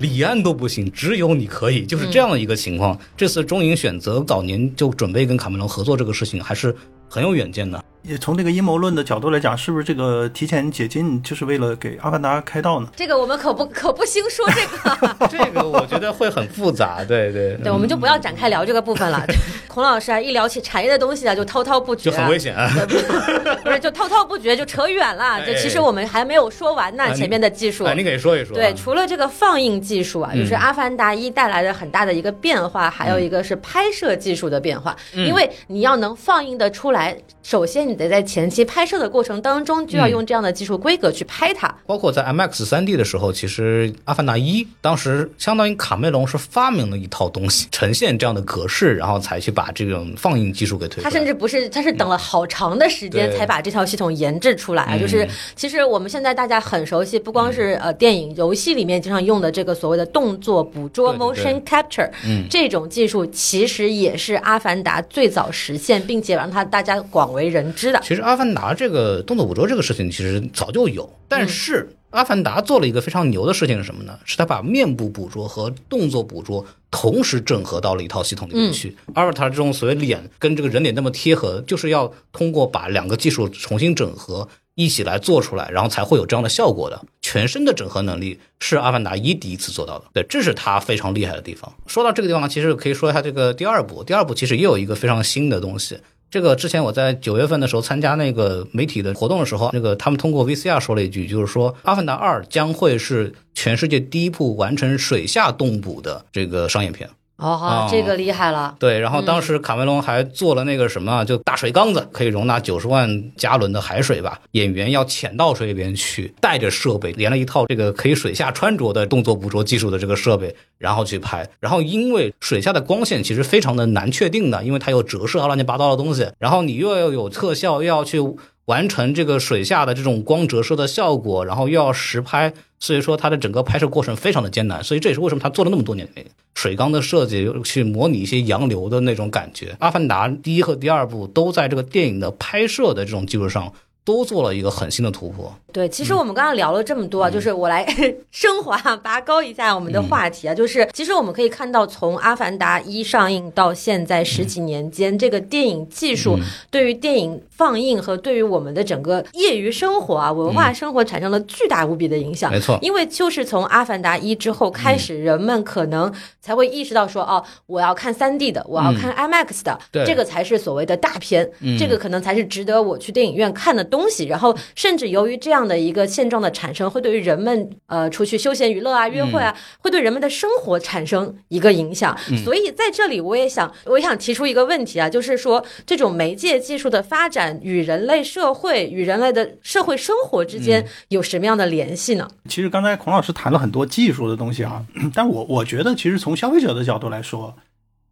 李安都不行，只有你可以，就是这样的一个情况。这次中影选择早年就准备跟卡梅隆合作这个事情，还是很有远见的。也从这个阴谋论的角度来讲，是不是这个提前解禁就是为了给阿凡达开道呢？这个我们可不可不兴说这个？*laughs* *laughs* 这个我觉得会很复杂，对对对，我们就不要展开聊这个部分了。*laughs* 孔老师啊，一聊起产业的东西啊，就滔滔不绝，就很危险啊！不是，就滔滔不绝，就扯远了。*laughs* 就其实我们还没有说完呢，前面的技术，你可以说一说。对，除了这个放映技术啊，就是阿凡达一带来的很大的一个变化，还有一个是拍摄技术的变化。因为你要能放映的出来，首先你得在前期。拍摄的过程当中就要用这样的技术规格去拍它，包括在 MX 三 D 的时候，其实《阿凡达一》当时相当于卡梅隆是发明了一套东西，呈现这样的格式，然后才去把这种放映技术给推。他甚至不是，他是等了好长的时间才把这套系统研制出来。就是其实我们现在大家很熟悉，不光是呃电影、游戏里面经常用的这个所谓的动作捕捉 （motion capture），嗯，这种技术其实也是《阿凡达》最早实现并且让它大家广为人知的。其实《阿凡达》。这个动作捕捉这个事情其实早就有，但是阿凡达做了一个非常牛的事情是什么呢？是他把面部捕捉和动作捕捉同时整合到了一套系统里面去。阿尔塔这种所谓脸跟这个人脸那么贴合，就是要通过把两个技术重新整合一起来做出来，然后才会有这样的效果的。全身的整合能力是阿凡达一第一次做到的，对，这是他非常厉害的地方。说到这个地方，其实可以说一下这个第二部，第二部其实也有一个非常新的东西。这个之前我在九月份的时候参加那个媒体的活动的时候，那个他们通过 VCR 说了一句，就是说《阿凡达二》将会是全世界第一部完成水下动捕的这个商业片。哦，这个厉害了。对，然后当时卡梅隆还做了那个什么，就大水缸子，可以容纳九十万加仑的海水吧。演员要潜到水里边去，带着设备，连了一套这个可以水下穿着的动作捕捉技术的这个设备，然后去拍。然后因为水下的光线其实非常的难确定的，因为它有折射啊乱七八糟的东西。然后你又要有特效，又要去完成这个水下的这种光折射的效果，然后又要实拍。所以说，它的整个拍摄过程非常的艰难，所以这也是为什么他做了那么多年水缸的设计，去模拟一些洋流的那种感觉。《阿凡达》第一和第二部都在这个电影的拍摄的这种基础上。都做了一个很新的突破。对，其实我们刚刚聊了这么多啊，就是我来升华、拔高一下我们的话题啊，就是其实我们可以看到，从《阿凡达一》上映到现在十几年间，这个电影技术对于电影放映和对于我们的整个业余生活啊、文化生活产生了巨大无比的影响。没错，因为就是从《阿凡达一》之后开始，人们可能才会意识到说，哦，我要看三 D 的，我要看 IMAX 的，这个才是所谓的大片，这个可能才是值得我去电影院看的东西，然后甚至由于这样的一个现状的产生，会对于人们呃出去休闲娱乐啊、约会啊，会对人们的生活产生一个影响。所以在这里，我也想，我也想提出一个问题啊，就是说这种媒介技术的发展展与人类社会与人类的社会生活之间有什么样的联系呢？其实刚才孔老师谈了很多技术的东西啊，但我我觉得其实从消费者的角度来说。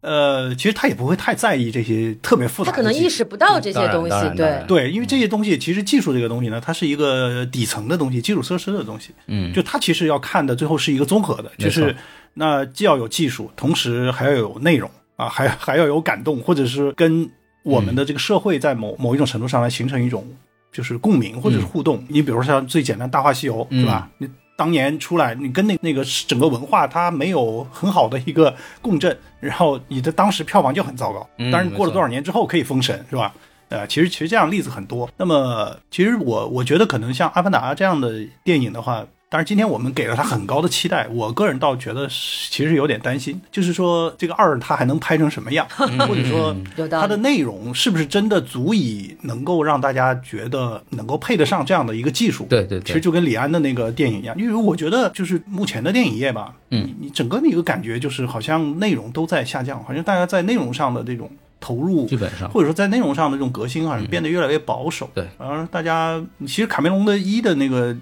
呃，其实他也不会太在意这些特别复杂，他可能意识不到这些东西，对对，因为这些东西其实技术这个东西呢，它是一个底层的东西，基础设施的东西，嗯，就它其实要看的最后是一个综合的，就是那既要有技术，同时还要有内容啊，还还要有感动，或者是跟我们的这个社会在某某一种程度上来形成一种就是共鸣或者是互动。你比如说像最简单《大话西游》，对吧？你。当年出来，你跟那那个整个文化它没有很好的一个共振，然后你的当时票房就很糟糕。但是过了多少年之后可以封神，是吧？呃，其实其实这样例子很多。那么其实我我觉得可能像《阿凡达》这样的电影的话。但是今天我们给了他很高的期待，我个人倒觉得其实有点担心，就是说这个二他还能拍成什么样，*laughs* 或者说它的内容是不是真的足以能够让大家觉得能够配得上这样的一个技术？对对，其实就跟李安的那个电影一样，因为我觉得就是目前的电影业吧，嗯，你整个的一个感觉就是好像内容都在下降，好像大家在内容上的这种投入，基本上或者说在内容上的这种革新好像变得越来越保守。对，而大家其实卡梅隆的一的那个。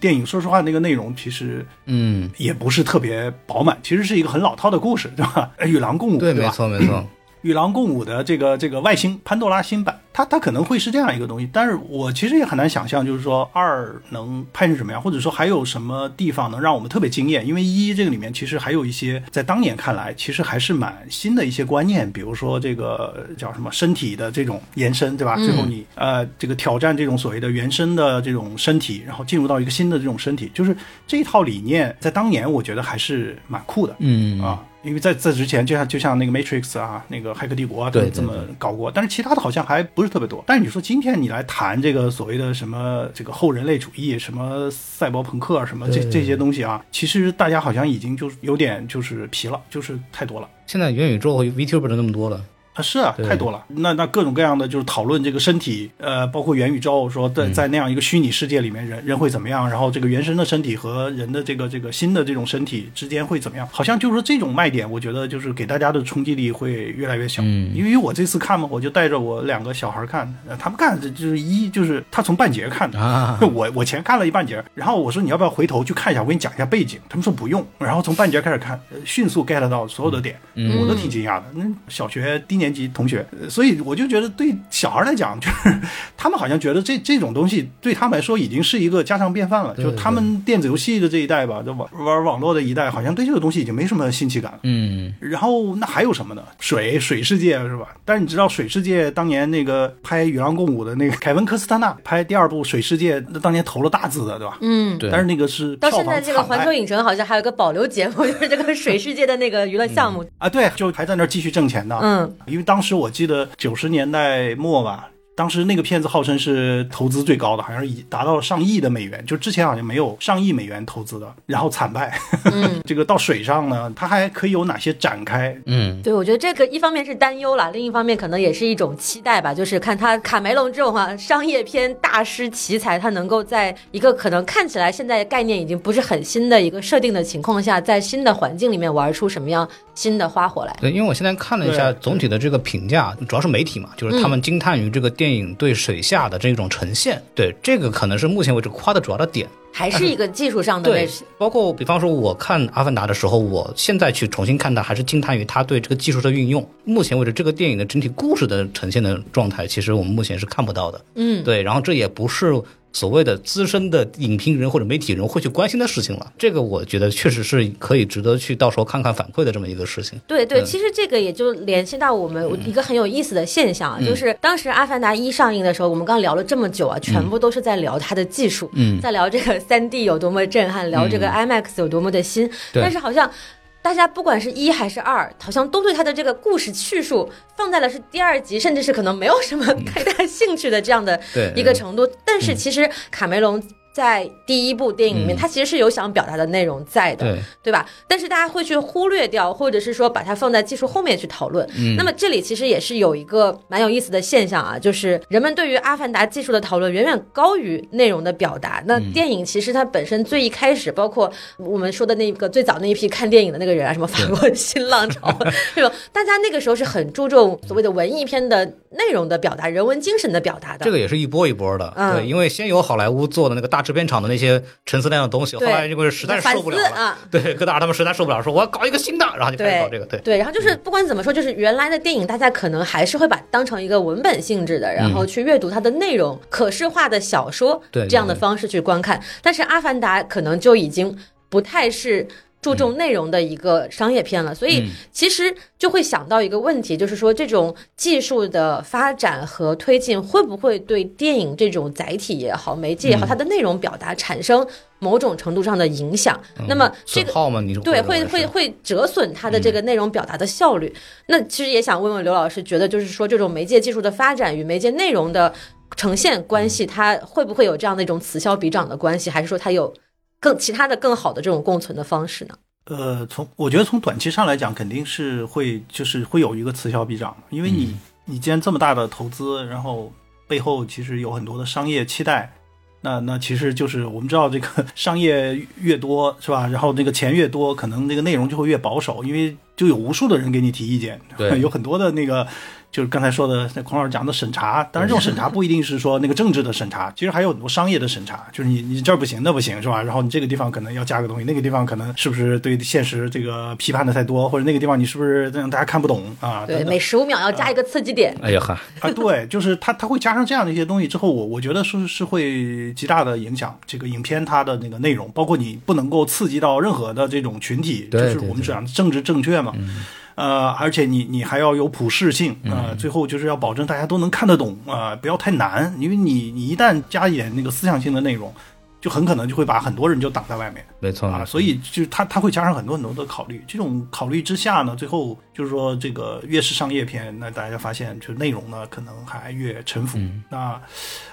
电影说实话，那个内容其实，嗯，也不是特别饱满，其实是一个很老套的故事，对吧？与狼共舞，对，没错，没错。*clears throat* 与狼共舞的这个这个外星潘多拉新版，它它可能会是这样一个东西，但是我其实也很难想象，就是说二能拍成什么样，或者说还有什么地方能让我们特别惊艳？因为一这个里面其实还有一些在当年看来其实还是蛮新的一些观念，比如说这个叫什么身体的这种延伸，对吧？最后你呃这个挑战这种所谓的原生的这种身体，然后进入到一个新的这种身体，就是这一套理念在当年我觉得还是蛮酷的，嗯啊。因为在在之前，就像就像那个 Matrix 啊，那个骇客帝国啊，都这么搞过，但是其他的好像还不是特别多。但是你说今天你来谈这个所谓的什么这个后人类主义，什么赛博朋克什么这这些东西啊，其实大家好像已经就是有点就是疲了，就是太多了。现在元宇宙和 VTuber 那么多了。啊，是啊，太多了。那那各种各样的就是讨论这个身体，呃，包括元宇宙，说在在那样一个虚拟世界里面，人人会怎么样？然后这个原生的身体和人的这个这个新的这种身体之间会怎么样？好像就是说这种卖点，我觉得就是给大家的冲击力会越来越小。嗯，因为我这次看嘛，我就带着我两个小孩看，他们看就是一就是他从半截看的啊，*laughs* 我我前看了一半截，然后我说你要不要回头去看一下？我给你讲一下背景。他们说不用，然后从半截开始看，迅速 get 到所有的点，我都挺惊讶的。那小学低年级同学。所以我就觉得，对小孩来讲，*laughs* 就是他们好像觉得这这种东西对他们来说已经是一个家常便饭了。就他们电子游戏的这一代吧，就玩玩网络的一代，好像对这个东西已经没什么新奇感了。嗯。然后那还有什么呢？水水世界是吧？但是你知道水世界当年那个拍《与狼共舞》的那个凯文科斯特纳拍第二部《水世界》，那当年投了大资的，对吧？嗯。对。但是那个是到现在这个环球影城好像还有个保留节目，*laughs* 就是这个水世界的那个娱乐项目啊。对，就还在那儿继续挣钱呢。嗯。因为当时我记得九十年。代末吧。当时那个片子号称是投资最高的，好像是已达到了上亿的美元，就之前好像没有上亿美元投资的，然后惨败。*laughs* 这个到水上呢，它还可以有哪些展开？嗯，对，我觉得这个一方面是担忧了，另一方面可能也是一种期待吧，就是看他卡梅隆这种哈商业片大师奇才，他能够在一个可能看起来现在概念已经不是很新的一个设定的情况下，在新的环境里面玩出什么样新的花火来。对，因为我现在看了一下总体的这个评价，主要是媒体嘛，就是他们惊叹于这个。电影对水下的这种呈现，对这个可能是目前为止夸的主要的点，还是一个技术上的。问题，包括比方说我看《阿凡达》的时候，我现在去重新看它，还是惊叹于它对这个技术的运用。目前为止，这个电影的整体故事的呈现的状态，其实我们目前是看不到的。嗯，对，然后这也不是。所谓的资深的影评人或者媒体人会去关心的事情了，这个我觉得确实是可以值得去到时候看看反馈的这么一个事情。对对，其实这个也就联系到我们一个很有意思的现象，就是当时《阿凡达一》上映的时候，我们刚聊了这么久啊，全部都是在聊它的技术，嗯在聊这个三 D 有多么震撼，聊这个 IMAX 有多么的新，但是好像。大家不管是一还是二，好像都对他的这个故事叙述放在了是第二集，甚至是可能没有什么太大兴趣的这样的一个程度。但是其实卡梅隆在第一部电影里面，它其实是有想表达的内容在的，对吧？但是大家会去忽略掉，或者是说把它放在技术后面去讨论。那么这里其实也是有一个蛮有意思的现象啊，就是人们对于《阿凡达》技术的讨论远远高于内容的表达。那电影其实它本身最一开始，包括我们说的那个最早那一批看电影的那个人啊，什么法国新浪潮 *laughs* 这种，大家那个时候是很注重所谓的文艺片的内容的表达、人文精神的表达的。这个也是一波一波的，对，因为先有好莱坞做的那个大。制片厂的那些陈词滥调的东西，后来因为实在是受不了了，对戈达尔他们实在受不了，说我要搞一个新的，然后就开始搞这个，对。对，然后就是不管怎么说，就是原来的电影大家可能还是会把当成一个文本性质的，然后去阅读它的内容，可视化的小说这样的方式去观看，但是《阿凡达》可能就已经不太是。注重内容的一个商业片了，所以其实就会想到一个问题，就是说这种技术的发展和推进会不会对电影这种载体也好、媒介也好，它的内容表达产生某种程度上的影响？那么这个对会会会折损它的这个内容表达的效率。那其实也想问问刘老师，觉得就是说这种媒介技术的发展与媒介内容的呈现关系，它会不会有这样的一种此消彼长的关系，还是说它有？更其他的更好的这种共存的方式呢？呃，从我觉得从短期上来讲，肯定是会就是会有一个此消彼长，因为你你既然这么大的投资，然后背后其实有很多的商业期待，那那其实就是我们知道这个 *laughs* 商业越多是吧？然后那个钱越多，可能那个内容就会越保守，因为就有无数的人给你提意见，对，*laughs* 有很多的那个。就是刚才说的，那孔老师讲的审查，当然这种审查不一定是说那个政治的审查，其实还有很多商业的审查，就是你你这儿不行，那不行，是吧？然后你这个地方可能要加个东西，那个地方可能是不是对现实这个批判的太多，或者那个地方你是不是让大家看不懂啊？对，每十五秒要加一个刺激点。哎呀哈啊，对，就是他他会加上这样的一些东西之后，我我觉得是是会极大的影响这个影片它的那个内容，包括你不能够刺激到任何的这种群体，就是我们讲政治正确嘛。呃，而且你你还要有普适性啊，最后就是要保证大家都能看得懂啊，不要太难，因为你你一旦加一点那个思想性的内容。就很可能就会把很多人就挡在外面，没错啊，所以就他他会加上很多很多的考虑，这种考虑之下呢，最后就是说这个越是商业片，那大家发现就内容呢可能还越沉浮。那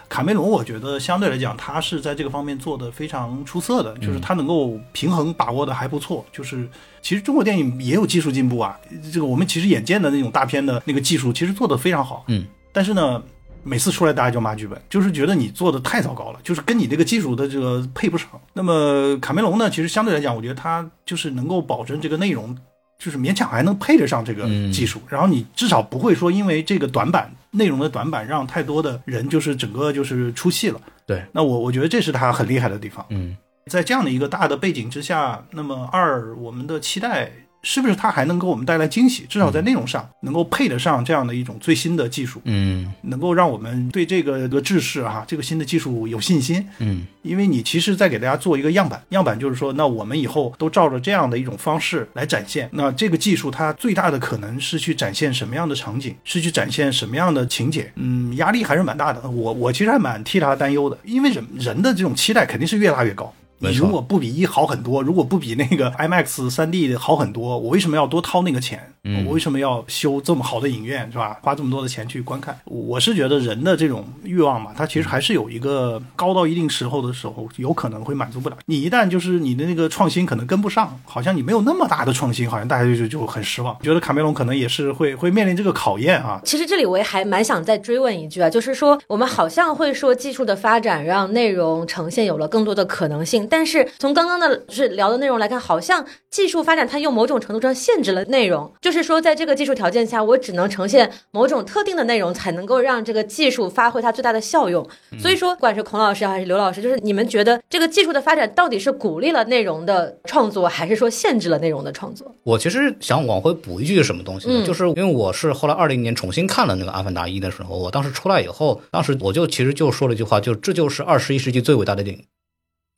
卡梅隆我觉得相对来讲，他是在这个方面做的非常出色的，就是他能够平衡把握的还不错。就是其实中国电影也有技术进步啊，这个我们其实眼见的那种大片的那个技术其实做的非常好，嗯，但是呢。每次出来大家就骂剧本，就是觉得你做的太糟糕了，就是跟你这个技术的这个配不上。那么卡梅隆呢，其实相对来讲，我觉得他就是能够保证这个内容，就是勉强还能配得上这个技术。然后你至少不会说因为这个短板内容的短板，让太多的人就是整个就是出戏了。对，那我我觉得这是他很厉害的地方。嗯，在这样的一个大的背景之下，那么二我们的期待。是不是它还能给我们带来惊喜？至少在内容上能够配得上这样的一种最新的技术，嗯，能够让我们对这个的制式哈，这个新的技术有信心，嗯，因为你其实在给大家做一个样板，样板就是说，那我们以后都照着这样的一种方式来展现。那这个技术它最大的可能是去展现什么样的场景，是去展现什么样的情节？嗯，压力还是蛮大的。我我其实还蛮替他担忧的，因为人人的这种期待肯定是越拉越高。你如果不比一好很多，如果不比那个 IMAX 三 D 的好很多，我为什么要多掏那个钱？我为什么要修这么好的影院，是吧？花这么多的钱去观看？我是觉得人的这种欲望嘛，它其实还是有一个高到一定时候的时候，有可能会满足不了。你一旦就是你的那个创新可能跟不上，好像你没有那么大的创新，好像大家就就很失望。觉得卡梅隆可能也是会 *laughs* 会面临这个考验啊。其实这里我也还蛮想再追问一句啊，就是说我们好像会说技术的发展让内容呈现有了更多的可能性，但是从刚刚的是聊的内容来看，好像技术发展它又某种程度上限制了内容，就。是说，在这个技术条件下，我只能呈现某种特定的内容，才能够让这个技术发挥它最大的效用。所以说，不管是孔老师还是刘老师，就是你们觉得这个技术的发展到底是鼓励了内容的创作，还是说限制了内容的创作？我其实想往回补一句什么东西呢，就是因为我是后来二零年重新看了那个《阿凡达一》的时候，我当时出来以后，当时我就其实就说了一句话，就这就是二十一世纪最伟大的电影。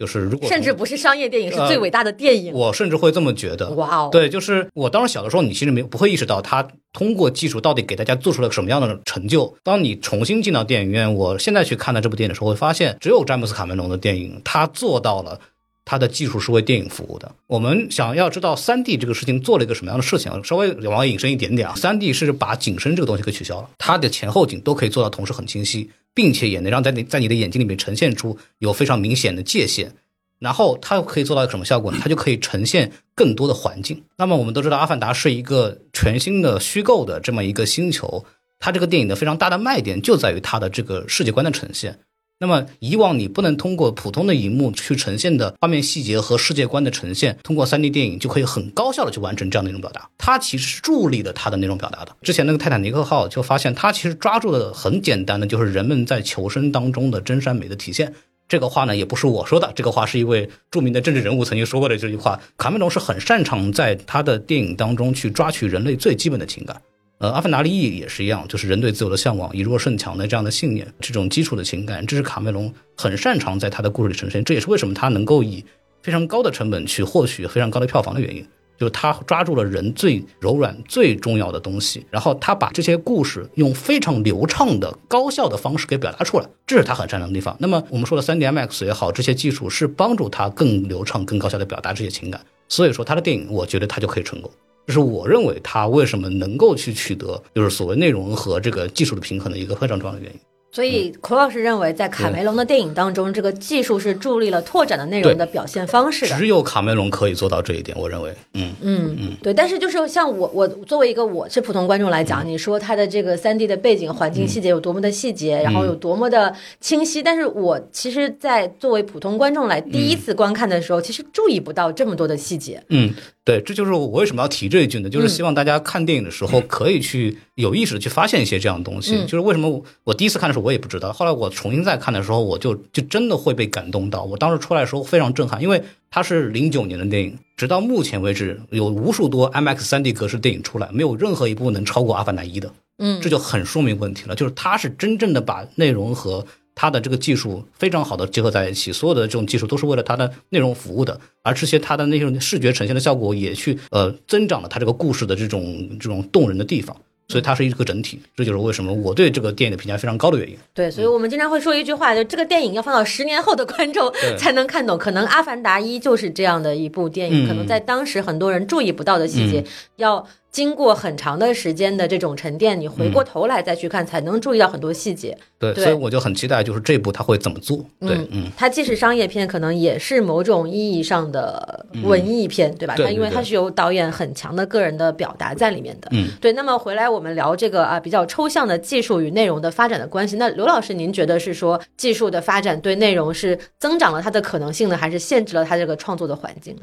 就是如果甚至不是商业电影，是最伟大的电影，我甚至会这么觉得。哇哦，对，就是我当时小的时候，你其实没不会意识到他通过技术到底给大家做出了什么样的成就。当你重新进到电影院，我现在去看的这部电影的时候，会发现只有詹姆斯卡梅隆的电影，他做到了它的技术是为电影服务的。我们想要知道三 D 这个事情做了一个什么样的事情，稍微往外引申一点点啊，三 D 是把景深这个东西给取消了，它的前后景都可以做到同时很清晰，并且也能让在你在你的眼睛里面呈现出有非常明显的界限。然后它可以做到一个什么效果呢？它就可以呈现更多的环境。那么我们都知道，《阿凡达》是一个全新的虚构的这么一个星球，它这个电影的非常大的卖点就在于它的这个世界观的呈现。那么以往你不能通过普通的荧幕去呈现的画面细节和世界观的呈现，通过 3D 电影就可以很高效的去完成这样的一种表达。它其实是助力了它的那种表达的。之前那个泰坦尼克号就发现，它其实抓住的很简单的，就是人们在求生当中的真善美的体现。这个话呢，也不是我说的，这个话是一位著名的政治人物曾经说过的这句话。卡梅隆是很擅长在他的电影当中去抓取人类最基本的情感。呃，《阿凡达》里也是一样，就是人对自由的向往、以弱胜强的这样的信念，这种基础的情感，这是卡梅隆很擅长在他的故事里呈现。这也是为什么他能够以非常高的成本去获取非常高的票房的原因。就是他抓住了人最柔软、最重要的东西，然后他把这些故事用非常流畅的、高效的方式给表达出来，这是他很擅长的地方。那么我们说的 3D IMAX 也好，这些技术是帮助他更流畅、更高效的表达这些情感。所以说他的电影，我觉得他就可以成功。这是我认为他为什么能够去取得，就是所谓内容和这个技术的平衡的一个非常重要的原因。所以，孔老师认为，在卡梅隆的电影当中，这个技术是助力了拓展的内容的表现方式的。只有卡梅隆可以做到这一点，我认为。嗯嗯嗯，对。但是，就是像我，我作为一个我是普通观众来讲，你说他的这个三 D 的背景环境细节有多么的细节，然后有多么的清晰，但是我其实，在作为普通观众来第一次观看的时候，其实注意不到这么多的细节。嗯。对，这就是我为什么要提这一句呢？就是希望大家看电影的时候可以去有意识的去发现一些这样的东西。就是为什么我第一次看的时候我也不知道，后来我重新再看的时候，我就就真的会被感动到。我当时出来的时候非常震撼，因为它是零九年的电影，直到目前为止有无数多 IMAX 三 D 格式电影出来，没有任何一部能超过《阿凡达一》的。嗯，这就很说明问题了，就是它是真正的把内容和。它的这个技术非常好的结合在一起，所有的这种技术都是为了它的内容服务的，而这些它的那种视觉呈现的效果也去呃增长了它这个故事的这种这种动人的地方，所以它是一个整体，这就是为什么我对这个电影的评价非常高的原因。对，所以我们经常会说一句话，就这个电影要放到十年后的观众才能看懂，可能《阿凡达一》就是这样的一部电影，可能在当时很多人注意不到的细节要。经过很长的时间的这种沉淀，你回过头来再去看，才能注意到很多细节。对，所以我就很期待，就是这部他会怎么做。对，嗯，它既是商业片，可能也是某种意义上的文艺片，对吧？它因为它是有导演很强的个人的表达在里面的。嗯，对。那么回来我们聊这个啊，比较抽象的技术与内容的发展的关系。那刘老师，您觉得是说技术的发展对内容是增长了它的可能性呢，还是限制了它这个创作的环境呢？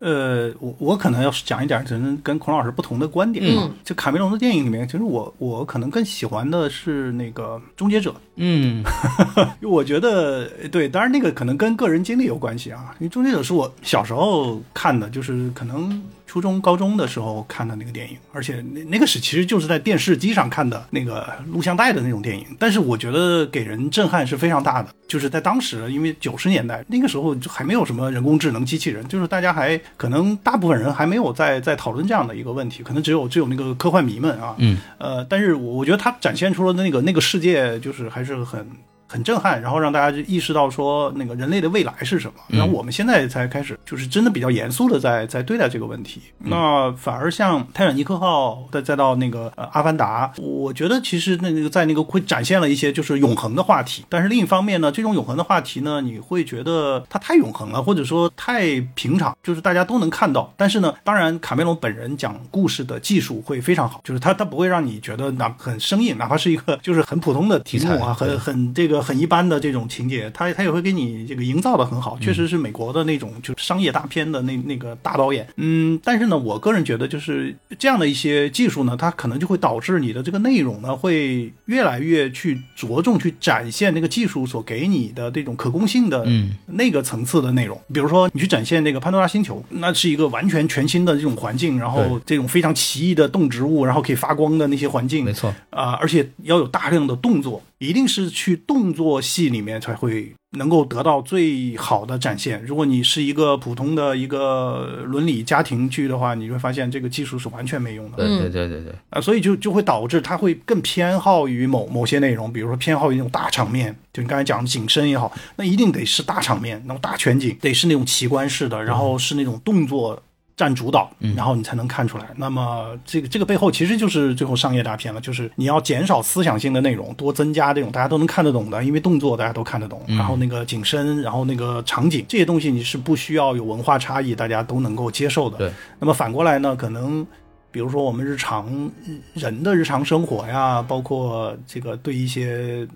呃，我我可能要是讲一点，可能跟孔老师不同的观点嗯。就卡梅隆的电影里面，其实我我可能更喜欢的是那个《终结者》。嗯，*laughs* 我觉得对，当然那个可能跟个人经历有关系啊。因为《终结者》是我小时候看的，就是可能。初中、高中的时候看的那个电影，而且那那个是其实就是在电视机上看的那个录像带的那种电影，但是我觉得给人震撼是非常大的。就是在当时，因为九十年代那个时候就还没有什么人工智能机器人，就是大家还可能大部分人还没有在在讨论这样的一个问题，可能只有只有那个科幻迷们啊，嗯，呃，但是我我觉得他展现出了那个那个世界，就是还是很。很震撼，然后让大家就意识到说那个人类的未来是什么。然后我们现在才开始，就是真的比较严肃的在在对待这个问题。那反而像泰坦尼克号，再再到那个呃阿凡达，我觉得其实那那个在那个会展现了一些就是永恒的话题。但是另一方面呢，这种永恒的话题呢，你会觉得它太永恒了，或者说太平常，就是大家都能看到。但是呢，当然卡梅隆本人讲故事的技术会非常好，就是他他不会让你觉得哪很生硬，哪怕是一个就是很普通的题材啊，很很这个。很一般的这种情节，他他也会给你这个营造的很好，确实是美国的那种就商业大片的那那个大导演。嗯，但是呢，我个人觉得就是这样的一些技术呢，它可能就会导致你的这个内容呢，会越来越去着重去展现那个技术所给你的这种可控性的那个层次的内容。比如说你去展现那个潘多拉星球，那是一个完全全新的这种环境，然后这种非常奇异的动植物，然后可以发光的那些环境，没错啊，而且要有大量的动作。一定是去动作戏里面才会能够得到最好的展现。如果你是一个普通的一个伦理家庭剧的话，你会发现这个技术是完全没用的。对对对对对啊，所以就就会导致它会更偏好于某某些内容，比如说偏好于那种大场面，就你刚才讲的景深也好，那一定得是大场面，那种大全景，得是那种奇观式的，然后是那种动作。占主导，然后你才能看出来。那么这个这个背后其实就是最后商业大片了，就是你要减少思想性的内容，多增加这种大家都能看得懂的，因为动作大家都看得懂。然后那个景深，然后那个场景这些东西你是不需要有文化差异，大家都能够接受的。对。那么反过来呢，可能比如说我们日常人的日常生活呀，包括这个对一些。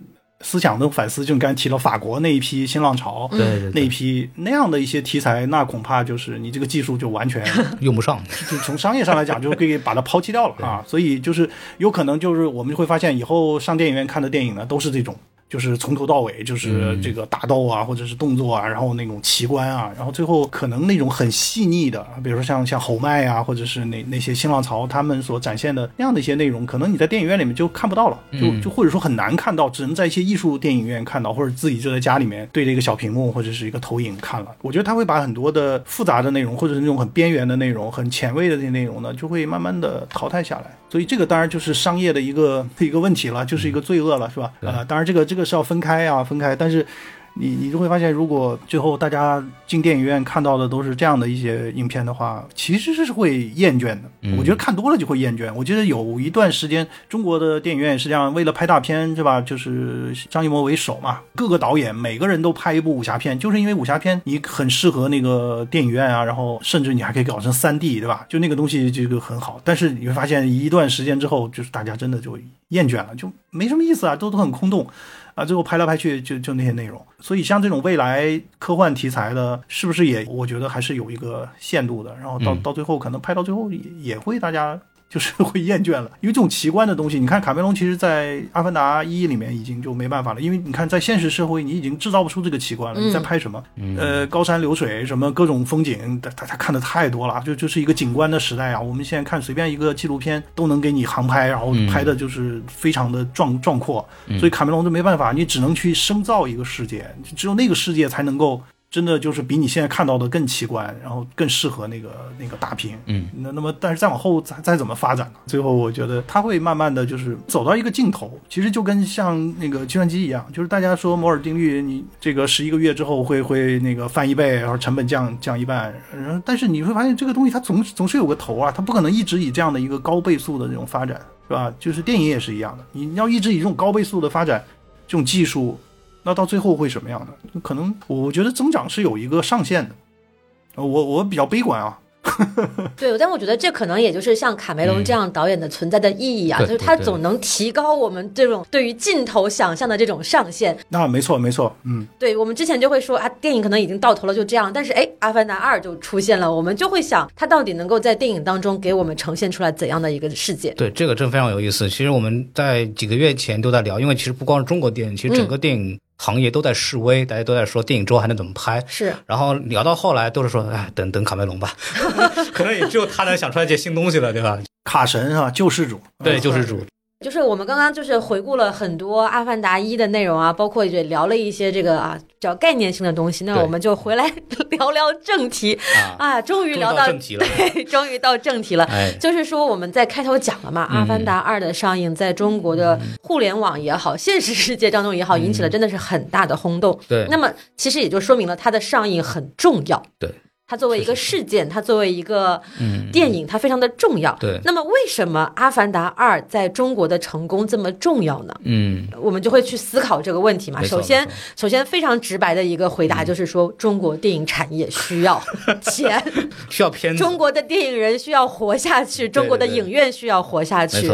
思想的反思，就你刚才提到法国那一批新浪潮，对那一批那样的一些题材，那恐怕就是你这个技术就完全用不上，就从商业上来讲就可以把它抛弃掉了啊。*laughs* 所以就是有可能就是我们会发现以后上电影院看的电影呢，都是这种。就是从头到尾就是这个打斗啊，或者是动作啊，然后那种奇观啊，然后最后可能那种很细腻的，比如说像像侯麦啊，或者是那那些新浪潮他们所展现的那样的一些内容，可能你在电影院里面就看不到了，就就或者说很难看到，只能在一些艺术电影院看到，或者自己就在家里面对着一个小屏幕或者是一个投影看了。我觉得他会把很多的复杂的内容，或者是那种很边缘的内容、很前卫的这些内容呢，就会慢慢的淘汰下来。所以这个当然就是商业的一个一个问题了，就是一个罪恶了，是吧？呃，当然这个这个是要分开啊，分开，但是。你你就会发现，如果最后大家进电影院看到的都是这样的一些影片的话，其实是会厌倦的。我觉得看多了就会厌倦。我觉得有一段时间，中国的电影院是这样为了拍大片，是吧？就是张艺谋为首嘛，各个导演每个人都拍一部武侠片，就是因为武侠片你很适合那个电影院啊，然后甚至你还可以搞成三 D，对吧？就那个东西这个很好。但是你会发现，一段时间之后，就是大家真的就厌倦了，就没什么意思啊，都都很空洞。啊，最后拍来拍去就就那些内容，所以像这种未来科幻题材的，是不是也我觉得还是有一个限度的，然后到到最后可能拍到最后也也会大家。就是 *laughs* 会厌倦了，因为这种奇观的东西，你看卡梅隆其实，在《阿凡达一》里面已经就没办法了，因为你看在现实社会，你已经制造不出这个奇观了。你在拍什么？呃，高山流水，什么各种风景，大家看的太多了，就就是一个景观的时代啊。我们现在看随便一个纪录片都能给你航拍，然后拍的就是非常的壮壮阔，所以卡梅隆就没办法，你只能去生造一个世界，只有那个世界才能够。真的就是比你现在看到的更奇观，然后更适合那个那个大屏。嗯，那那么但是再往后再再怎么发展呢？最后我觉得它会慢慢的就是走到一个尽头。其实就跟像那个计算机一样，就是大家说摩尔定律，你这个十一个月之后会会那个翻一倍，然后成本降降一半。然后但是你会发现这个东西它总总是有个头啊，它不可能一直以这样的一个高倍速的这种发展，是吧？就是电影也是一样的，你要一直以这种高倍速的发展，这种技术。那到最后会什么样的？可能我觉得增长是有一个上限的，我我比较悲观啊。*laughs* 对，但我觉得这可能也就是像卡梅隆这样导演的存在的意义啊，就是他总能提高我们这种对于镜头想象的这种上限。那没错，没错，嗯，对我们之前就会说啊，电影可能已经到头了，就这样。但是哎，《阿凡达二》就出现了，我们就会想，他到底能够在电影当中给我们呈现出来怎样的一个世界？对，这个真非常有意思。其实我们在几个月前都在聊，因为其实不光是中国电影，其实整个电影。行业都在示威，大家都在说电影之后还能怎么拍？是，然后聊到后来都是说，哎，等等卡梅隆吧，*laughs* 可能也只有他能想出来这些新东西了，对吧？卡神啊，救世主，对，救世主。就是我们刚刚就是回顾了很多《阿凡达一》的内容啊，包括也聊了一些这个啊叫概念性的东西。那我们就回来 *laughs* 聊聊正题啊，终于聊到正题了，对，终于到正题了。就是说我们在开头讲了嘛，《阿凡达二》的上映在中国的互联网也好，现实世界当中也好，引起了真的是很大的轰动。对，那么其实也就说明了它的上映很重要。对。它作为一个事件，它作为一个电影，它非常的重要。对。那么，为什么《阿凡达二》在中国的成功这么重要呢？嗯，我们就会去思考这个问题嘛。首先，首先非常直白的一个回答就是说，中国电影产业需要钱，*laughs* 需要片子。中国的电影人需要活下去，中国的影院需要活下去。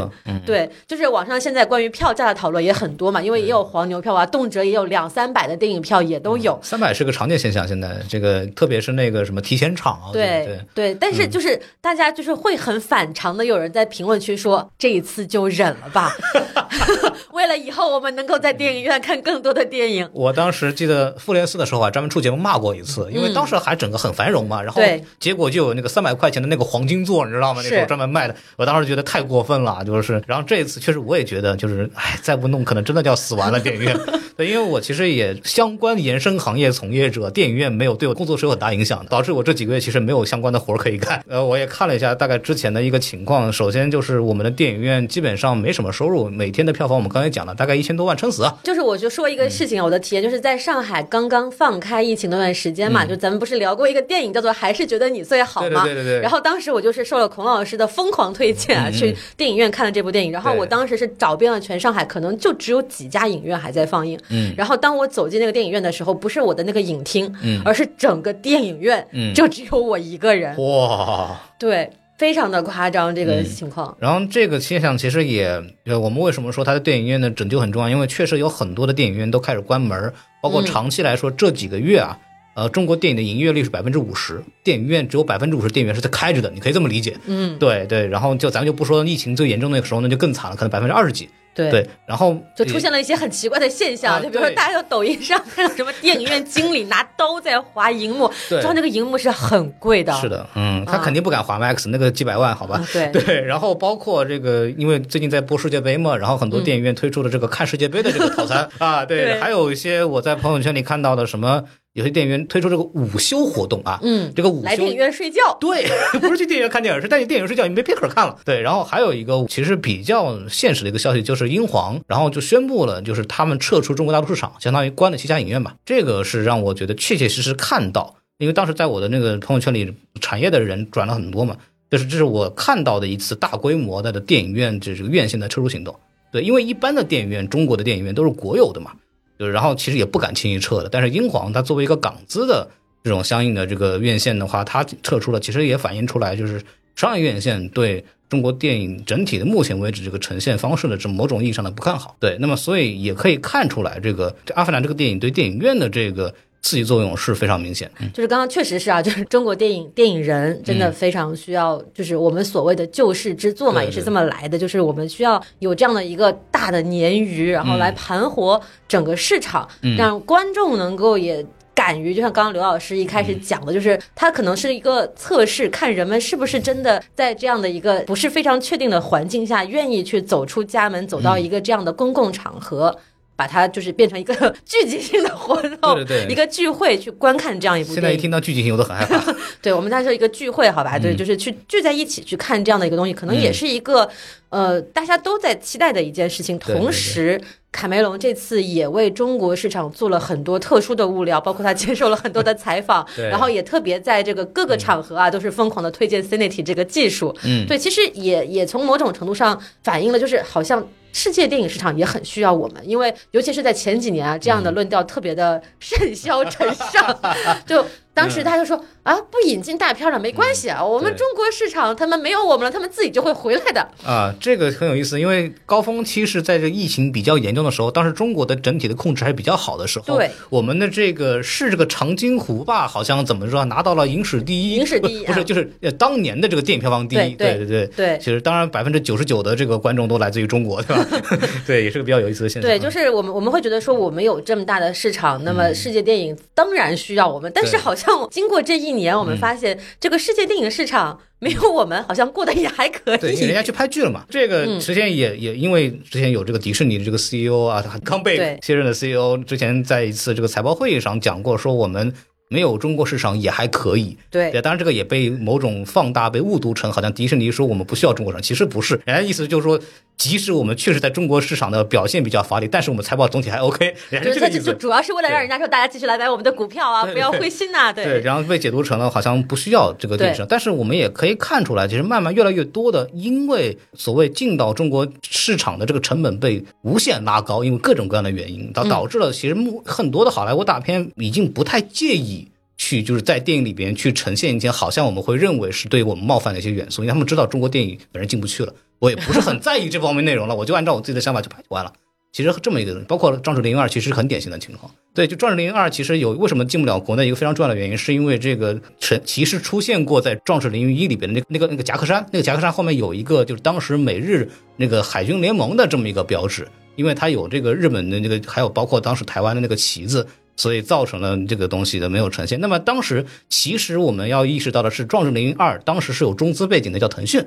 对，就是网上现在关于票价的讨论也很多嘛，因为也有黄牛票啊，动辄也有两三百的电影票也都有。三百是个常见现象，现在这个特别是那个什么。提前场啊。对对对，但是就是大家就是会很反常的，有人在评论区说这一次就忍了吧，*laughs* *laughs* 为了以后我们能够在电影院看更多的电影。我当时记得复联四的时候啊，专门出节目骂过一次，因为当时还整个很繁荣嘛，然后结果就有那个三百块钱的那个黄金座，你知道吗？那时候专门卖的，我当时觉得太过分了，就是，然后这一次确实我也觉得就是，哎，再不弄可能真的就要死完了电影院。*laughs* 对，因为我其实也相关延伸行业从业者，电影院没有对我工作是有很大影响的，导致我这几个月其实没有相关的活儿可以干。呃，我也看了一下大概之前的一个情况，首先就是我们的电影院基本上没什么收入，每天的票房我们刚才讲了，大概一千多万撑死。就是我就说一个事情，我的体验就是在上海刚刚放开疫情那段时间嘛，就咱们不是聊过一个电影叫做《还是觉得你最好》吗？对对对。然后当时我就是受了孔老师的疯狂推荐啊，去电影院看了这部电影，然后我当时是找遍了全上海，可能就只有几家影院还在放映。嗯。然后当我走进那个电影院的时候，不是我的那个影厅，嗯，而是整个电影院，嗯，就只有我一个人。哇，对，非常的夸张这个情况。然后这个现象其实也，我们为什么说它的电影院的拯救很重要？因为确实有很多的电影院都开始关门，包括长期来说这几个月啊，呃，中国电影的营业率是百分之五十，电影院只有百分之五十电影院是在开着的，你可以这么理解。嗯，对对。然后就咱们就不说疫情最严重的那个时候，那就更惨了，可能百分之二十几。对，然后就出现了一些很奇怪的现象，就比如说大家在抖音上 *laughs* 看到什么电影院经理拿刀在划荧幕，知道那个荧幕是很贵的。是的，嗯，他肯定不敢划 Max 那个几百万，好吧？对 *laughs* 对，然后包括这个，因为最近在播世界杯嘛，然后很多电影院推出了这个看世界杯的这个套餐 *laughs* 啊，对，还有一些我在朋友圈里看到的什么。有些电影院推出这个午休活动啊，嗯，这个午休来电影院睡觉，*laughs* 对，不是去电影院看电影，是带你电影睡觉，你没片可看了。对，然后还有一个其实比较现实的一个消息，就是英皇，然后就宣布了，就是他们撤出中国大陆市场，相当于关了七家影院吧。这个是让我觉得确确实实看到，因为当时在我的那个朋友圈里，产业的人转了很多嘛，就是这是我看到的一次大规模的的电影院这这个院线的撤出行动。对，因为一般的电影院，中国的电影院都是国有的嘛。就是，然后其实也不敢轻易撤的。但是英皇它作为一个港资的这种相应的这个院线的话，它撤出了，其实也反映出来，就是商业院线对中国电影整体的目前为止这个呈现方式的这某种意义上的不看好。对，那么所以也可以看出来，这个《阿凡达》这个电影对电影院的这个。刺激作用是非常明显，就是刚刚确实是啊，就是中国电影电影人真的非常需要，就是我们所谓的救世之作嘛，也是这么来的，就是我们需要有这样的一个大的鲶鱼，然后来盘活整个市场，让观众能够也敢于，就像刚刚刘老师一开始讲的，就是它可能是一个测试，看人们是不是真的在这样的一个不是非常确定的环境下，愿意去走出家门，走到一个这样的公共场合。把它就是变成一个 *laughs* 聚集性的活动，对对对，一个聚会去观看这样一部。现在一听到聚集性，我都很害怕。*laughs* 对，我们在说一个聚会，好吧？对，就是去聚在一起去看这样的一个东西，可能也是一个呃大家都在期待的一件事情。同时，卡梅隆这次也为中国市场做了很多特殊的物料，包括他接受了很多的采访，*laughs* 然后也特别在这个各个场合啊，都是疯狂的推荐 Cinity 这个技术。嗯，对，其实也也从某种程度上反映了，就是好像。世界电影市场也很需要我们，因为尤其是在前几年啊，这样的论调特别的 *laughs* 甚嚣尘上，*laughs* 就。当时他就说啊，不引进大片了没关系啊，我们中国市场他们没有我们了，他们自己就会回来的啊。这个很有意思，因为高峰期是在这疫情比较严重的时候，当时中国的整体的控制还比较好的时候，对我们的这个是这个长津湖吧，好像怎么说拿到了影史第一，影史第一 *laughs* 不是就是当年的这个电影票房第一，对对对对。其实当然百分之九十九的这个观众都来自于中国，对吧？*laughs* 对，也是个比较有意思的现象。对，就是我们我们会觉得说我们有这么大的市场，那么世界电影当然需要我们，但是好像经过这一。一年，我们发现这个世界电影市场没有我们，好像过得也还可以。对，人家去拍剧了嘛。这个之前也也因为之前有这个迪士尼的这个 CEO 啊，他刚被卸任的 CEO，之前在一次这个财报会议上讲过，说我们没有中国市场也还可以。对，当然这个也被某种放大，被误读成好像迪士尼说我们不需要中国市场，其实不是，人家意思就是说。即使我们确实在中国市场的表现比较乏力，但是我们财报总体还 OK。就是这就主要是为了让人家说大家继续来买我们的股票啊，不要灰心呐。对，然后被解读成了好像不需要这个电视，但是我们也可以看出来，其实慢慢越来越多的，因为所谓进到中国市场的这个成本被无限拉高，因为各种各样的原因，导导致了其实很多的好莱坞大片已经不太介意去就是在电影里边去呈现一些好像我们会认为是对我们冒犯的一些元素，因为他们知道中国电影本身进不去了。我也不是很在意这方面 *laughs* 内容了，我就按照我自己的想法去拍就完了。其实这么一个，包括《壮志凌云二》，其实很典型的情况。对，就《壮志凌云二》，其实有为什么进不了国内一个非常重要的原因，是因为这个陈其实出现过在《壮志凌云一》里边的那那个那个夹克衫，那个夹克衫后面有一个就是当时美日那个海军联盟的这么一个标志，因为它有这个日本的那个，还有包括当时台湾的那个旗子，所以造成了这个东西的没有呈现。那么当时其实我们要意识到的是，《壮志凌云二》当时是有中资背景的，叫腾讯。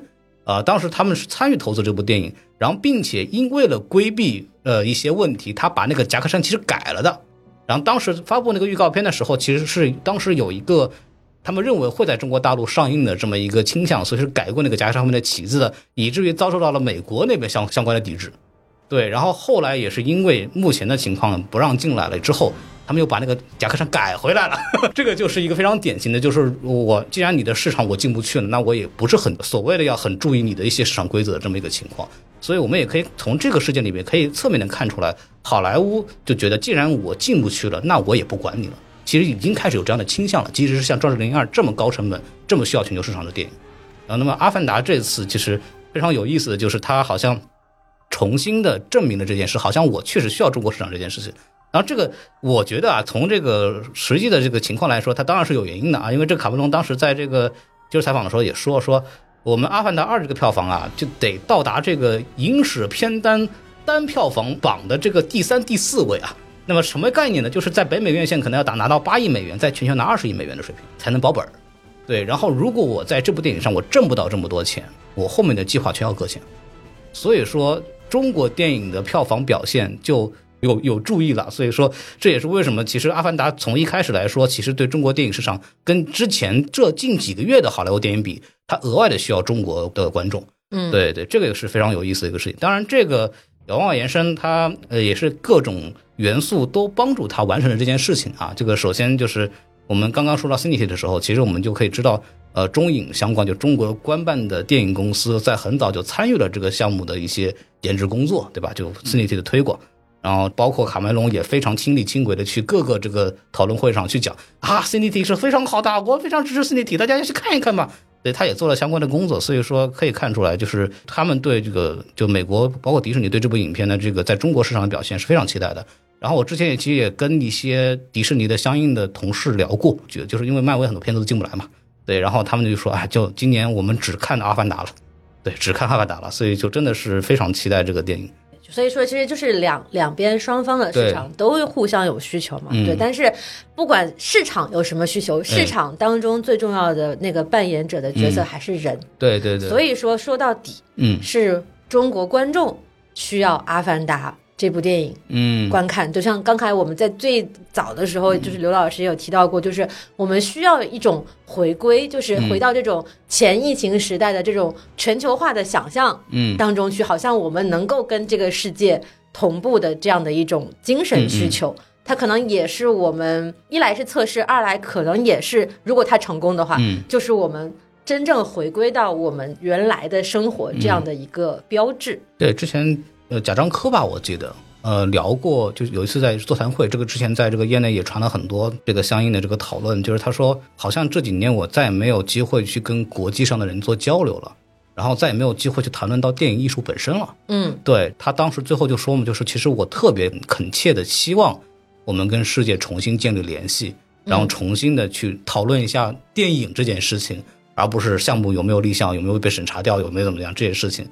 啊，当时他们是参与投资这部电影，然后并且因为了规避呃一些问题，他把那个夹克衫其实改了的。然后当时发布那个预告片的时候，其实是当时有一个他们认为会在中国大陆上映的这么一个倾向，所以是改过那个夹克上面的旗子的，以至于遭受到了美国那边相相关的抵制。对，然后后来也是因为目前的情况不让进来了之后。他们又把那个夹克衫改回来了，*laughs* 这个就是一个非常典型的，就是我既然你的市场我进不去了，那我也不是很所谓的要很注意你的一些市场规则这么一个情况，所以我们也可以从这个事件里面可以侧面的看出来，好莱坞就觉得既然我进不去了，那我也不管你了，其实已经开始有这样的倾向了，即使是像《壮志凌云二》这么高成本、这么需要全球市场的电影，然后那么《阿凡达》这次其实非常有意思的就是它好像重新的证明了这件事，好像我确实需要中国市场这件事情。然后这个，我觉得啊，从这个实际的这个情况来说，它当然是有原因的啊。因为这卡梅隆当时在这个接受采访的时候也说，说我们《阿凡达二》这个票房啊，就得到达这个影史片单单票房榜的这个第三、第四位啊。那么什么概念呢？就是在北美院线可能要达拿到八亿美元，在全球拿二十亿美元的水平才能保本儿。对，然后如果我在这部电影上我挣不到这么多钱，我后面的计划全要搁浅。所以说，中国电影的票房表现就。有有注意了，所以说这也是为什么，其实《阿凡达》从一开始来说，其实对中国电影市场跟之前这近几个月的好莱坞电影比，它额外的需要中国的观众。嗯，对对，这个也是非常有意思的一个事情。当然，这个遥望延伸，它呃也是各种元素都帮助它完成了这件事情啊。这个首先就是我们刚刚说到 Cinity 的时候，其实我们就可以知道，呃，中影相关就中国官办的电影公司在很早就参与了这个项目的一些研制工作，对吧？就 Cinity 的推广。然后包括卡梅隆也非常亲力亲为的去各个这个讨论会上去讲啊，CNT 是非常好的，我非常支持 CNT，大家要去看一看吧。对，他也做了相关的工作，所以说可以看出来，就是他们对这个就美国包括迪士尼对这部影片的这个在中国市场的表现是非常期待的。然后我之前也其实也跟一些迪士尼的相应的同事聊过，就就是因为漫威很多片子都进不来嘛，对，然后他们就说啊，就今年我们只看阿凡达了，对，只看阿凡达了，所以就真的是非常期待这个电影。所以说，其实就是两两边双方的市场都互相有需求嘛，对。但是，不管市场有什么需求，市场当中最重要的那个扮演者的角色还是人。对对对。所以说，说到底，嗯，是中国观众需要《阿凡达》。这部电影，嗯，观看就像刚才我们在最早的时候，就是刘老师也有提到过，就是我们需要一种回归，就是回到这种前疫情时代的这种全球化的想象，嗯，当中去，好像我们能够跟这个世界同步的这样的一种精神需求，它可能也是我们一来是测试，二来可能也是，如果它成功的话，嗯，就是我们真正回归到我们原来的生活这样的一个标志。对，之前。呃，贾樟柯吧，我记得，呃，聊过，就有一次在座谈会，这个之前在这个业内也传了很多这个相应的这个讨论，就是他说，好像这几年我再也没有机会去跟国际上的人做交流了，然后再也没有机会去谈论到电影艺术本身了。嗯，对他当时最后就说嘛，就是其实我特别恳切的希望我们跟世界重新建立联系，然后重新的去讨论一下电影这件事情，而不是项目有没有立项，有没有被审查掉，有没有怎么样这些事情。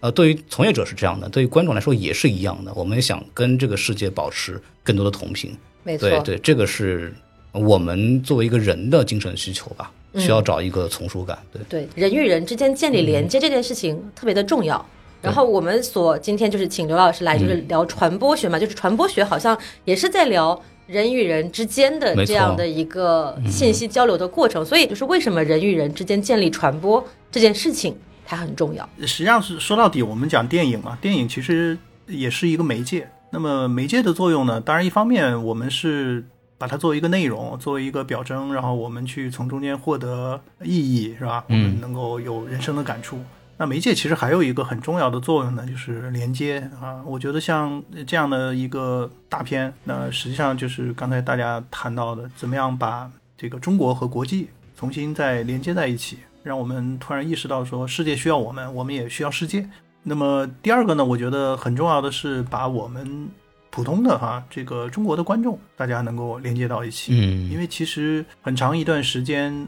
呃，对于从业者是这样的，对于观众来说也是一样的。我们想跟这个世界保持更多的同频，没错，对对，这个是我们作为一个人的精神需求吧，需要找一个从属感。对对，人与人之间建立连接这件事情特别的重要。然后我们所今天就是请刘老师来，就是聊传播学嘛，就是传播学好像也是在聊人与人之间的这样的一个信息交流的过程。所以就是为什么人与人之间建立传播这件事情。它很重要。实际上是说到底，我们讲电影嘛，电影其实也是一个媒介。那么媒介的作用呢，当然一方面我们是把它作为一个内容，作为一个表征，然后我们去从中间获得意义，是吧？我们能够有人生的感触。那媒介其实还有一个很重要的作用呢，就是连接啊。我觉得像这样的一个大片，那实际上就是刚才大家谈到的，怎么样把这个中国和国际重新再连接在一起。让我们突然意识到，说世界需要我们，我们也需要世界。那么第二个呢，我觉得很重要的是把我们普通的哈这个中国的观众，大家能够连接到一起。嗯，因为其实很长一段时间，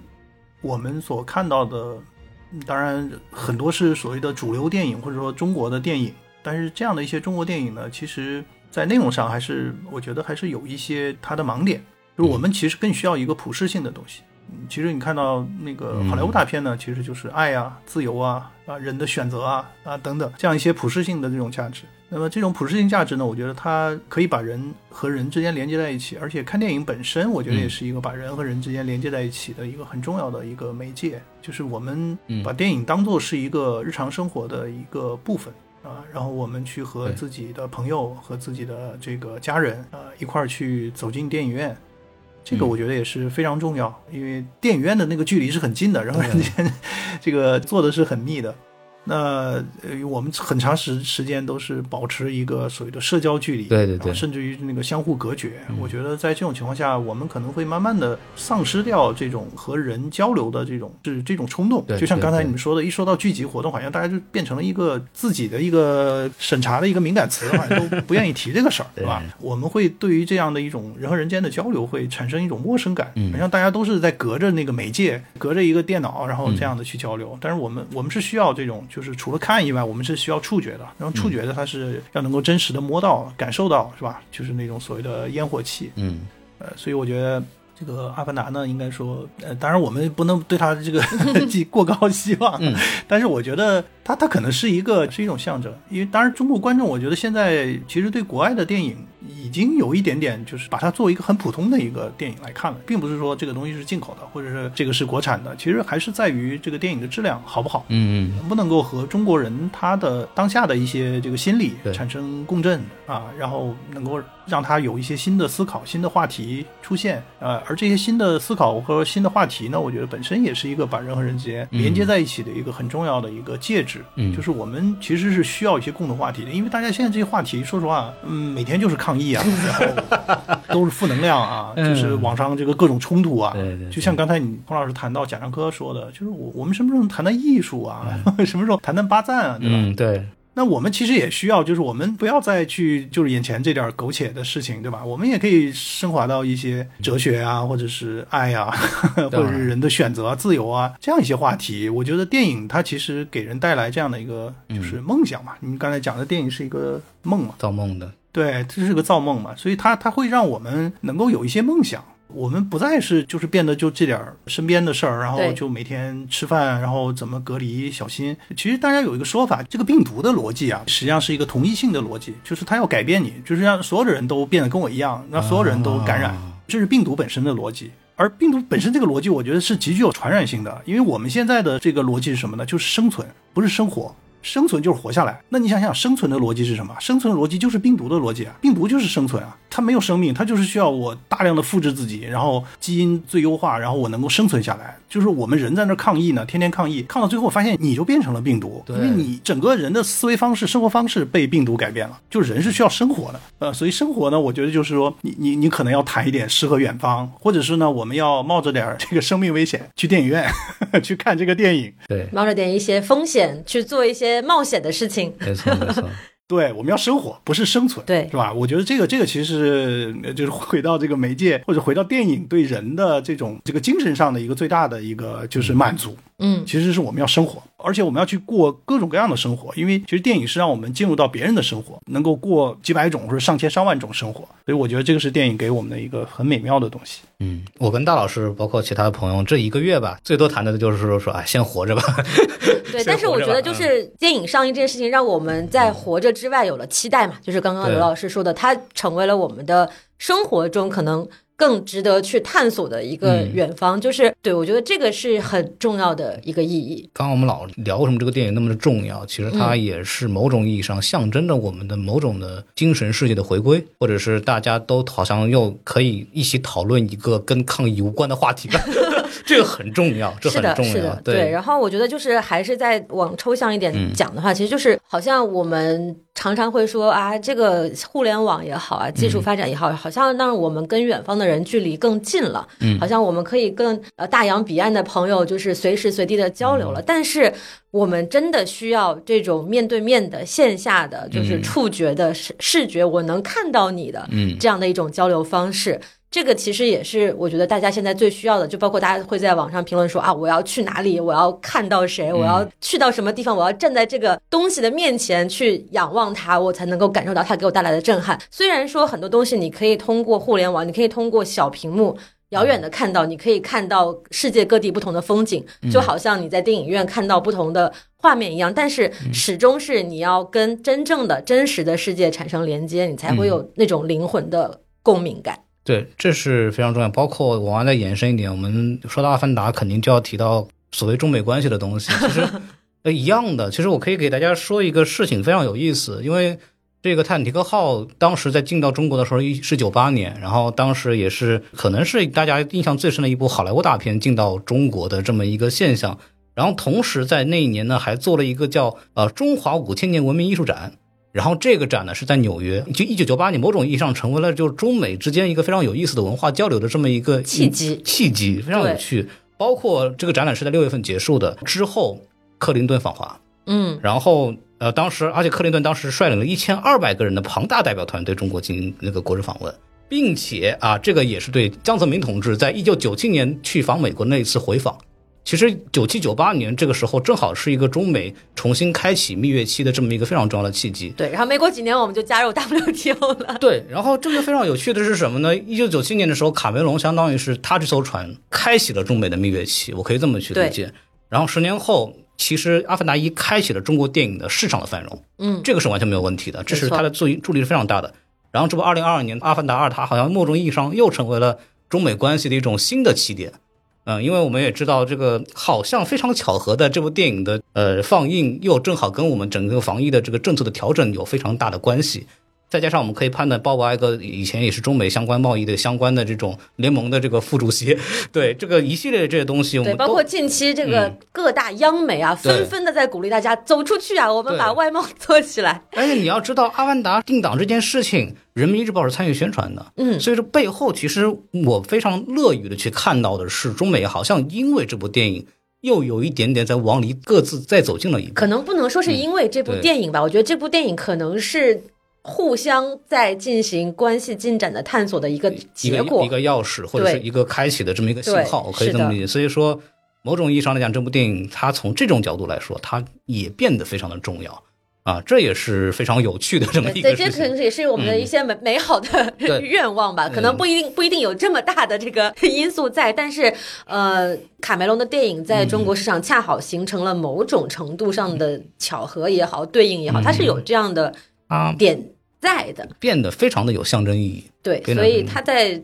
我们所看到的，当然很多是所谓的主流电影或者说中国的电影，但是这样的一些中国电影呢，其实在内容上还是我觉得还是有一些它的盲点，就是我们其实更需要一个普适性的东西。其实你看到那个好莱坞大片呢，其实就是爱啊、自由啊、啊人的选择啊、啊等等这样一些普世性的这种价值。那么这种普世性价值呢，我觉得它可以把人和人之间连接在一起，而且看电影本身，我觉得也是一个把人和人之间连接在一起的一个很重要的一个媒介。就是我们把电影当做是一个日常生活的一个部分啊，然后我们去和自己的朋友和自己的这个家人啊一块儿去走进电影院。这个我觉得也是非常重要，因为电影院的那个距离是很近的，然后人家 *laughs* 这个做的是很密的。那呃，我们很长时时间都是保持一个所谓的社交距离，对对对，甚至于那个相互隔绝。我觉得在这种情况下，我们可能会慢慢的丧失掉这种和人交流的这种是这种冲动。就像刚才你们说的，一说到聚集活动，好像大家就变成了一个自己的一个审查的一个敏感词，好像都不愿意提这个事儿，*laughs* 是吧？我们会对于这样的一种人和人间的交流会产生一种陌生感，好像大家都是在隔着那个媒介，隔着一个电脑，然后这样的去交流。但是我们我们是需要这种。就是除了看以外，我们是需要触觉的。然后触觉的，它是要能够真实的摸到、感受到，是吧？就是那种所谓的烟火气。嗯，呃，所以我觉得这个《阿凡达》呢，应该说，呃，当然我们不能对它这个 *laughs* 寄过高希望。嗯，但是我觉得它它可能是一个是一种象征，因为当然中国观众，我觉得现在其实对国外的电影。已经有一点点，就是把它作为一个很普通的一个电影来看了，并不是说这个东西是进口的，或者是这个是国产的，其实还是在于这个电影的质量好不好，嗯嗯，能不能够和中国人他的当下的一些这个心理产生共振啊，然后能够让他有一些新的思考、新的话题出现，呃，而这些新的思考和新的话题呢，我觉得本身也是一个把人和人之间连接在一起的一个很重要的一个介质，嗯，就是我们其实是需要一些共同话题的，因为大家现在这些话题，说实话，嗯，每天就是抗。议啊，然后 *laughs* 都是负能量啊，*laughs* 就是网上这个各种冲突啊。对对，就像刚才你彭老师谈到贾樟柯说的，就是我我们什么时候谈谈艺术啊？*laughs* 什么时候谈谈巴赞啊？对吧？嗯，对。那我们其实也需要，就是我们不要再去就是眼前这点苟且的事情，对吧？我们也可以升华到一些哲学啊，或者是爱 *laughs* 呀，或者是人的选择、啊自由啊这样一些话题。我觉得电影它其实给人带来这样的一个就是梦想嘛。你刚才讲的电影是一个梦嘛，造梦的。对，这是个造梦嘛，所以它它会让我们能够有一些梦想，我们不再是就是变得就这点身边的事儿，然后就每天吃饭，然后怎么隔离小心。其实大家有一个说法，这个病毒的逻辑啊，实际上是一个同一性的逻辑，就是它要改变你，就是让所有的人都变得跟我一样，让所有人都感染，这是病毒本身的逻辑。而病毒本身这个逻辑，我觉得是极具有传染性的，因为我们现在的这个逻辑是什么呢？就是生存，不是生活。生存就是活下来。那你想想，生存的逻辑是什么？生存的逻辑就是病毒的逻辑啊！病毒就是生存啊！它没有生命，它就是需要我大量的复制自己，然后基因最优化，然后我能够生存下来。就是我们人在那抗议呢，天天抗议，抗到最后发现你就变成了病毒，因为你整个人的思维方式、生活方式被病毒改变了。就人是需要生活的，呃，所以生活呢，我觉得就是说，你你你可能要谈一点诗和远方，或者是呢，我们要冒着点这个生命危险去电影院 *laughs* 去看这个电影，对，冒着点一些风险去做一些。冒险的事情，没错没错。*laughs* 对，我们要生活，不是生存，对，是吧？我觉得这个这个其实是就是回到这个媒介，或者回到电影对人的这种这个精神上的一个最大的一个就是满足。嗯，其实是我们要生活，而且我们要去过各种各样的生活，因为其实电影是让我们进入到别人的生活，能够过几百种或者上千上万种生活。所以我觉得这个是电影给我们的一个很美妙的东西。嗯，我跟大老师包括其他的朋友，这一个月吧，最多谈的就是说说，哎，先活着吧。对，*laughs* 但是我觉得就是电影上映这件事情，让我们在活着之外有了期待嘛。就是刚刚刘老师说的，它成为了我们的生活中可能。更值得去探索的一个远方，就是对我觉得这个是很重要的一个意义。刚刚我们老聊为什么这个电影那么的重要，其实它也是某种意义上象征着我们的某种的精神世界的回归，或者是大家都好像又可以一起讨论一个跟抗议无关的话题了。这个很重要，这很重要。是的，对。然后我觉得就是还是在往抽象一点讲的话，其实就是好像我们常常会说啊，这个互联网也好啊，技术发展也好，好像让我们跟远方的人距离更近了。嗯，好像我们可以跟呃大洋彼岸的朋友就是随时随地的交流了。但是我们真的需要这种面对面的线下的，就是触觉的视视觉，我能看到你的，嗯，这样的一种交流方式。这个其实也是我觉得大家现在最需要的，就包括大家会在网上评论说啊，我要去哪里，我要看到谁，我要去到什么地方，我要站在这个东西的面前去仰望它，我才能够感受到它给我带来的震撼。虽然说很多东西你可以通过互联网，你可以通过小屏幕遥远的看到，你可以看到世界各地不同的风景，就好像你在电影院看到不同的画面一样，但是始终是你要跟真正的真实的世界产生连接，你才会有那种灵魂的共鸣感。对，这是非常重要。包括往外再延伸一点，我们说到《阿凡达》，肯定就要提到所谓中美关系的东西。其实，*laughs* 呃，一样的。其实我可以给大家说一个事情，非常有意思。因为这个泰坦尼克号当时在进到中国的时候是九八年，然后当时也是可能是大家印象最深的一部好莱坞大片进到中国的这么一个现象。然后同时在那一年呢，还做了一个叫呃中华五千年文明艺术展。然后这个展呢是在纽约，就一九九八年，某种意义上成为了就是中美之间一个非常有意思的文化交流的这么一个契机，契机非常有趣。包括这个展览是在六月份结束的，之后克林顿访华，嗯，然后呃当时，而且克林顿当时率领了一千二百个人的庞大代表团对中国进行那个国事访问，并且啊这个也是对江泽民同志在一九九七年去访美国那一次回访。其实九七九八年这个时候正好是一个中美重新开启蜜月期的这么一个非常重要的契机。对，然后没过几年我们就加入 WTO 了。对，然后这个非常有趣的是什么呢？一九九七年的时候，卡梅隆相当于是他这艘船开启了中美的蜜月期，我可以这么去理解。然后十年后，其实《阿凡达一》开启了中国电影的市场的繁荣。嗯，这个是完全没有问题的，这是它的助助力是非常大的。然后这不，二零二二年《阿凡达二》它好像某种意义上又成为了中美关系的一种新的起点。嗯，因为我们也知道，这个好像非常巧合的这部电影的呃放映，又正好跟我们整个防疫的这个政策的调整有非常大的关系。再加上我们可以判断，鲍勃艾格以前也是中美相关贸易的相关的这种联盟的这个副主席，对这个一系列的这些东西，我们包括近期这个各大央媒啊，纷纷的在鼓励大家走出去啊，我们把外贸 *laughs* 做起来。而且你要知道，《阿凡达》定档这件事情，人民日报是参与宣传的，嗯，所以说背后其实我非常乐于的去看到的是，中美好像因为这部电影又有一点点在往里各自再走近了一步。可能不能说是因为这部电影吧，我觉得这部电影可能是。互相在进行关系进展的探索的一个结果，一个钥匙或者是一个开启的这么一个信号，我可以这么理解。所以说，某种意义上来讲，这部电影它从这种角度来说，它也变得非常的重要。啊，这也是非常有趣的这么一个。对，这可能也是我们的一些美美好的 *laughs* 愿望吧，可能不一定不一定有这么大的这个 *laughs* 因素在，但是呃，卡梅隆的电影在中国市场恰好形成了某种程度上的巧合也好，对应也好，它是有这样的。啊，点在的变得非常的有象征意义，对，所以他在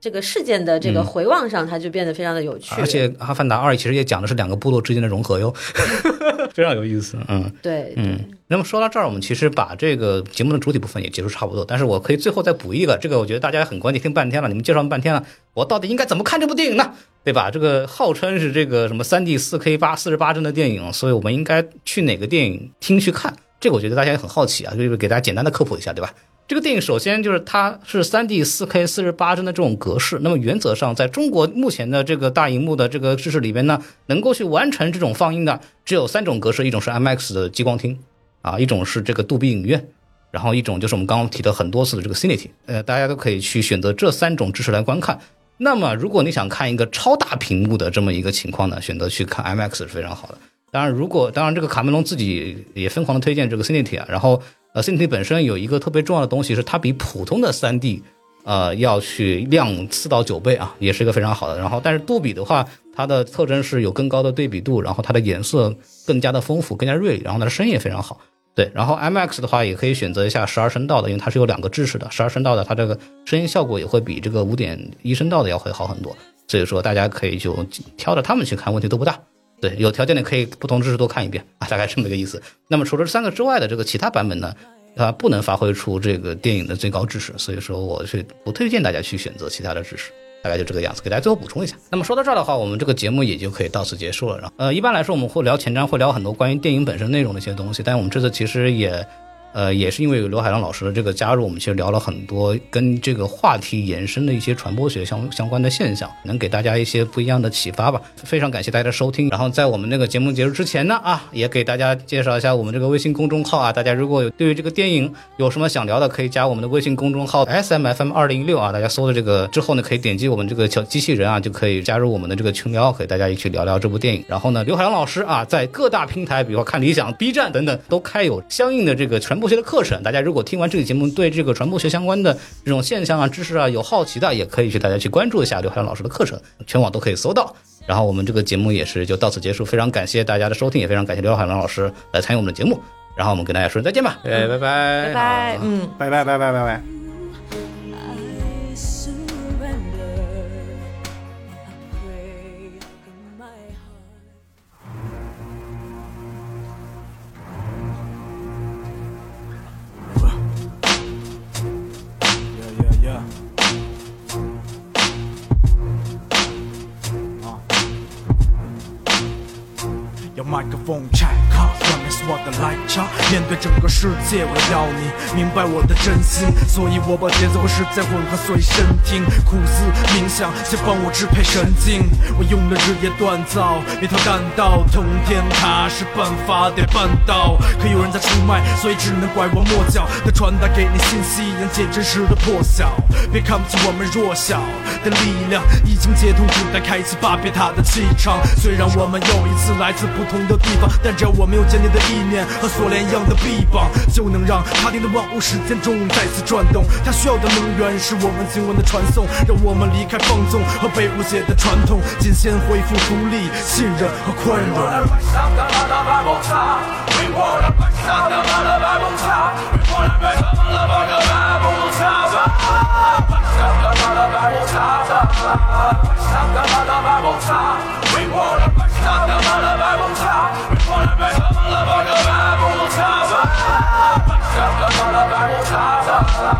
这个事件的这个回望上，他就变得非常的有趣。而且《阿凡达二》其实也讲的是两个部落之间的融合哟，*laughs* 非常有意思。嗯，对，嗯。那么说到这儿，我们其实把这个节目的主体部分也结束差不多，但是我可以最后再补一个，这个我觉得大家很关心，听半天了，你们介绍半天了，我到底应该怎么看这部电影呢？*laughs* 对吧？这个号称是这个什么三 D 四 K 八四十八帧的电影，所以我们应该去哪个电影厅去看？这个我觉得大家也很好奇啊，就是给大家简单的科普一下，对吧？这个电影首先就是它是三 D 四 K 四十八帧的这种格式，那么原则上在中国目前的这个大荧幕的这个知识里边呢，能够去完成这种放映的只有三种格式，一种是 IMAX 的激光厅啊，一种是这个杜比影院，然后一种就是我们刚刚提的很多次的这个 Cinity，呃，大家都可以去选择这三种知识来观看。那么如果你想看一个超大屏幕的这么一个情况呢，选择去看 IMAX 是非常好的。当然，如果当然，这个卡梅隆自己也疯狂的推荐这个 Cinity 啊，然后呃，Cinity 本身有一个特别重要的东西，是它比普通的 3D 呃要去亮四到九倍啊，也是一个非常好的。然后，但是杜比的话，它的特征是有更高的对比度，然后它的颜色更加的丰富，更加锐利，然后它的声音也非常好。对，然后 IMAX 的话也可以选择一下十二声道的，因为它是有两个制式的，十二声道的它这个声音效果也会比这个五点一声道的要会好很多。所以说大家可以就挑着它们去看，问题都不大。对，有条件的可以不同知识多看一遍啊，大概这么个意思。那么除了这三个之外的这个其他版本呢，它不能发挥出这个电影的最高知识，所以说我是不推荐大家去选择其他的知识。大概就这个样子，给大家最后补充一下。那么说到这儿的话，我们这个节目也就可以到此结束了。然后，呃，一般来说我们会聊前瞻，会聊很多关于电影本身内容的一些东西，但我们这次其实也。呃，也是因为有刘海浪老师的这个加入，我们其实聊了很多跟这个话题延伸的一些传播学相相关的现象，能给大家一些不一样的启发吧。非常感谢大家的收听。然后在我们那个节目结束之前呢，啊，也给大家介绍一下我们这个微信公众号啊。大家如果有对于这个电影有什么想聊的，可以加我们的微信公众号 S M F M 二零一六啊。大家搜的这个之后呢，可以点击我们这个小机器人啊，就可以加入我们的这个群聊，可以大家一起聊聊这部电影。然后呢，刘海浪老师啊，在各大平台，比如说看理想、B 站等等，都开有相应的这个传播学的课程，大家。如果听完这个节目，对这个传播学相关的这种现象啊、知识啊有好奇的，也可以去大家去关注一下刘海洋老师的课程，全网都可以搜到。然后我们这个节目也是就到此结束，非常感谢大家的收听，也非常感谢刘海洋老师来参与我们的节目。然后我们跟大家说再见吧，哎，拜拜，拜拜，嗯，拜拜，拜拜，拜拜。麦克风 check，外面是我的 light c h a r 面对整个世界，我要你明白我的真心，所以我把节奏和时间混合，随身听，苦思冥想，先帮我支配神经。我用了日夜锻造一条弹道通天塔，是办法得办到。可有人在出卖，所以只能拐弯抹角的传达给你信息，迎接真实的破晓。别看不起我们弱小的力量，已经接通古代开启巴别塔的气场。虽然我们又一次来自不同。的地方，但只要我们有坚定的意志念和锁链一样的臂膀，就能让他定的万物时间中再次转动。它需要的能源是我们经文的传送，让我们离开放纵和被误解的传统，仅先恢复独立、信任和宽容。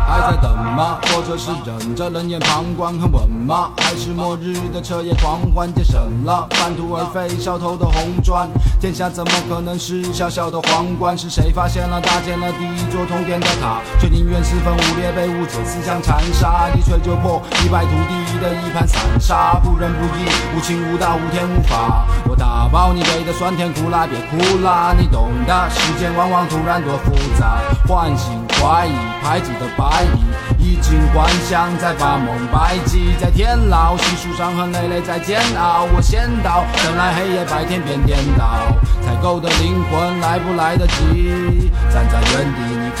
还在等吗？或者是忍着冷眼旁观很稳吗？还是末日的彻夜狂欢节省了半途而废小偷的红砖？天下怎么可能是小小的皇冠？是谁发现了搭建了第一座通电的塔？却宁愿四分五裂被误解思想残杀，锤就破一败涂地的一盘散沙，不仁不义无情无道无天无法。我打包你给的酸甜苦辣，别哭啦，你懂的。世间往往突然多复杂，唤醒怀疑排挤的白蚁，衣锦还乡在发梦，白鸡在天牢，细数伤痕累累在煎熬。我先到，等来黑夜白天变颠倒，采购的灵魂来不来得及？站在原地，你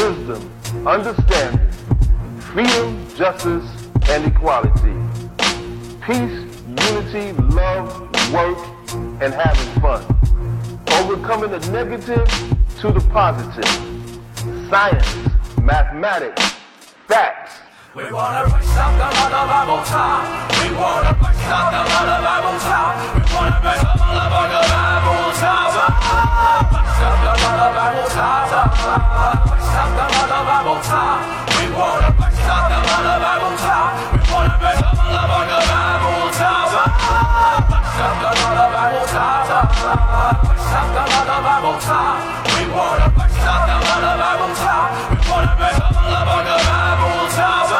wisdom, understanding, freedom, justice, and equality. Peace, unity, love, work, and having fun. Overcoming the negative to the positive. Science, mathematics, facts. We wanna rise up the Bible top. We wanna rise up the Bible top. We wanna rise up the Bible top. Rise up the Bible top. Rise up the Bible top. We wanna rise up the Bible top. We wanna rise up the Bible top. Rise up the Bible top. We wanna rise up the Bible top. We wanna rise up the Bible we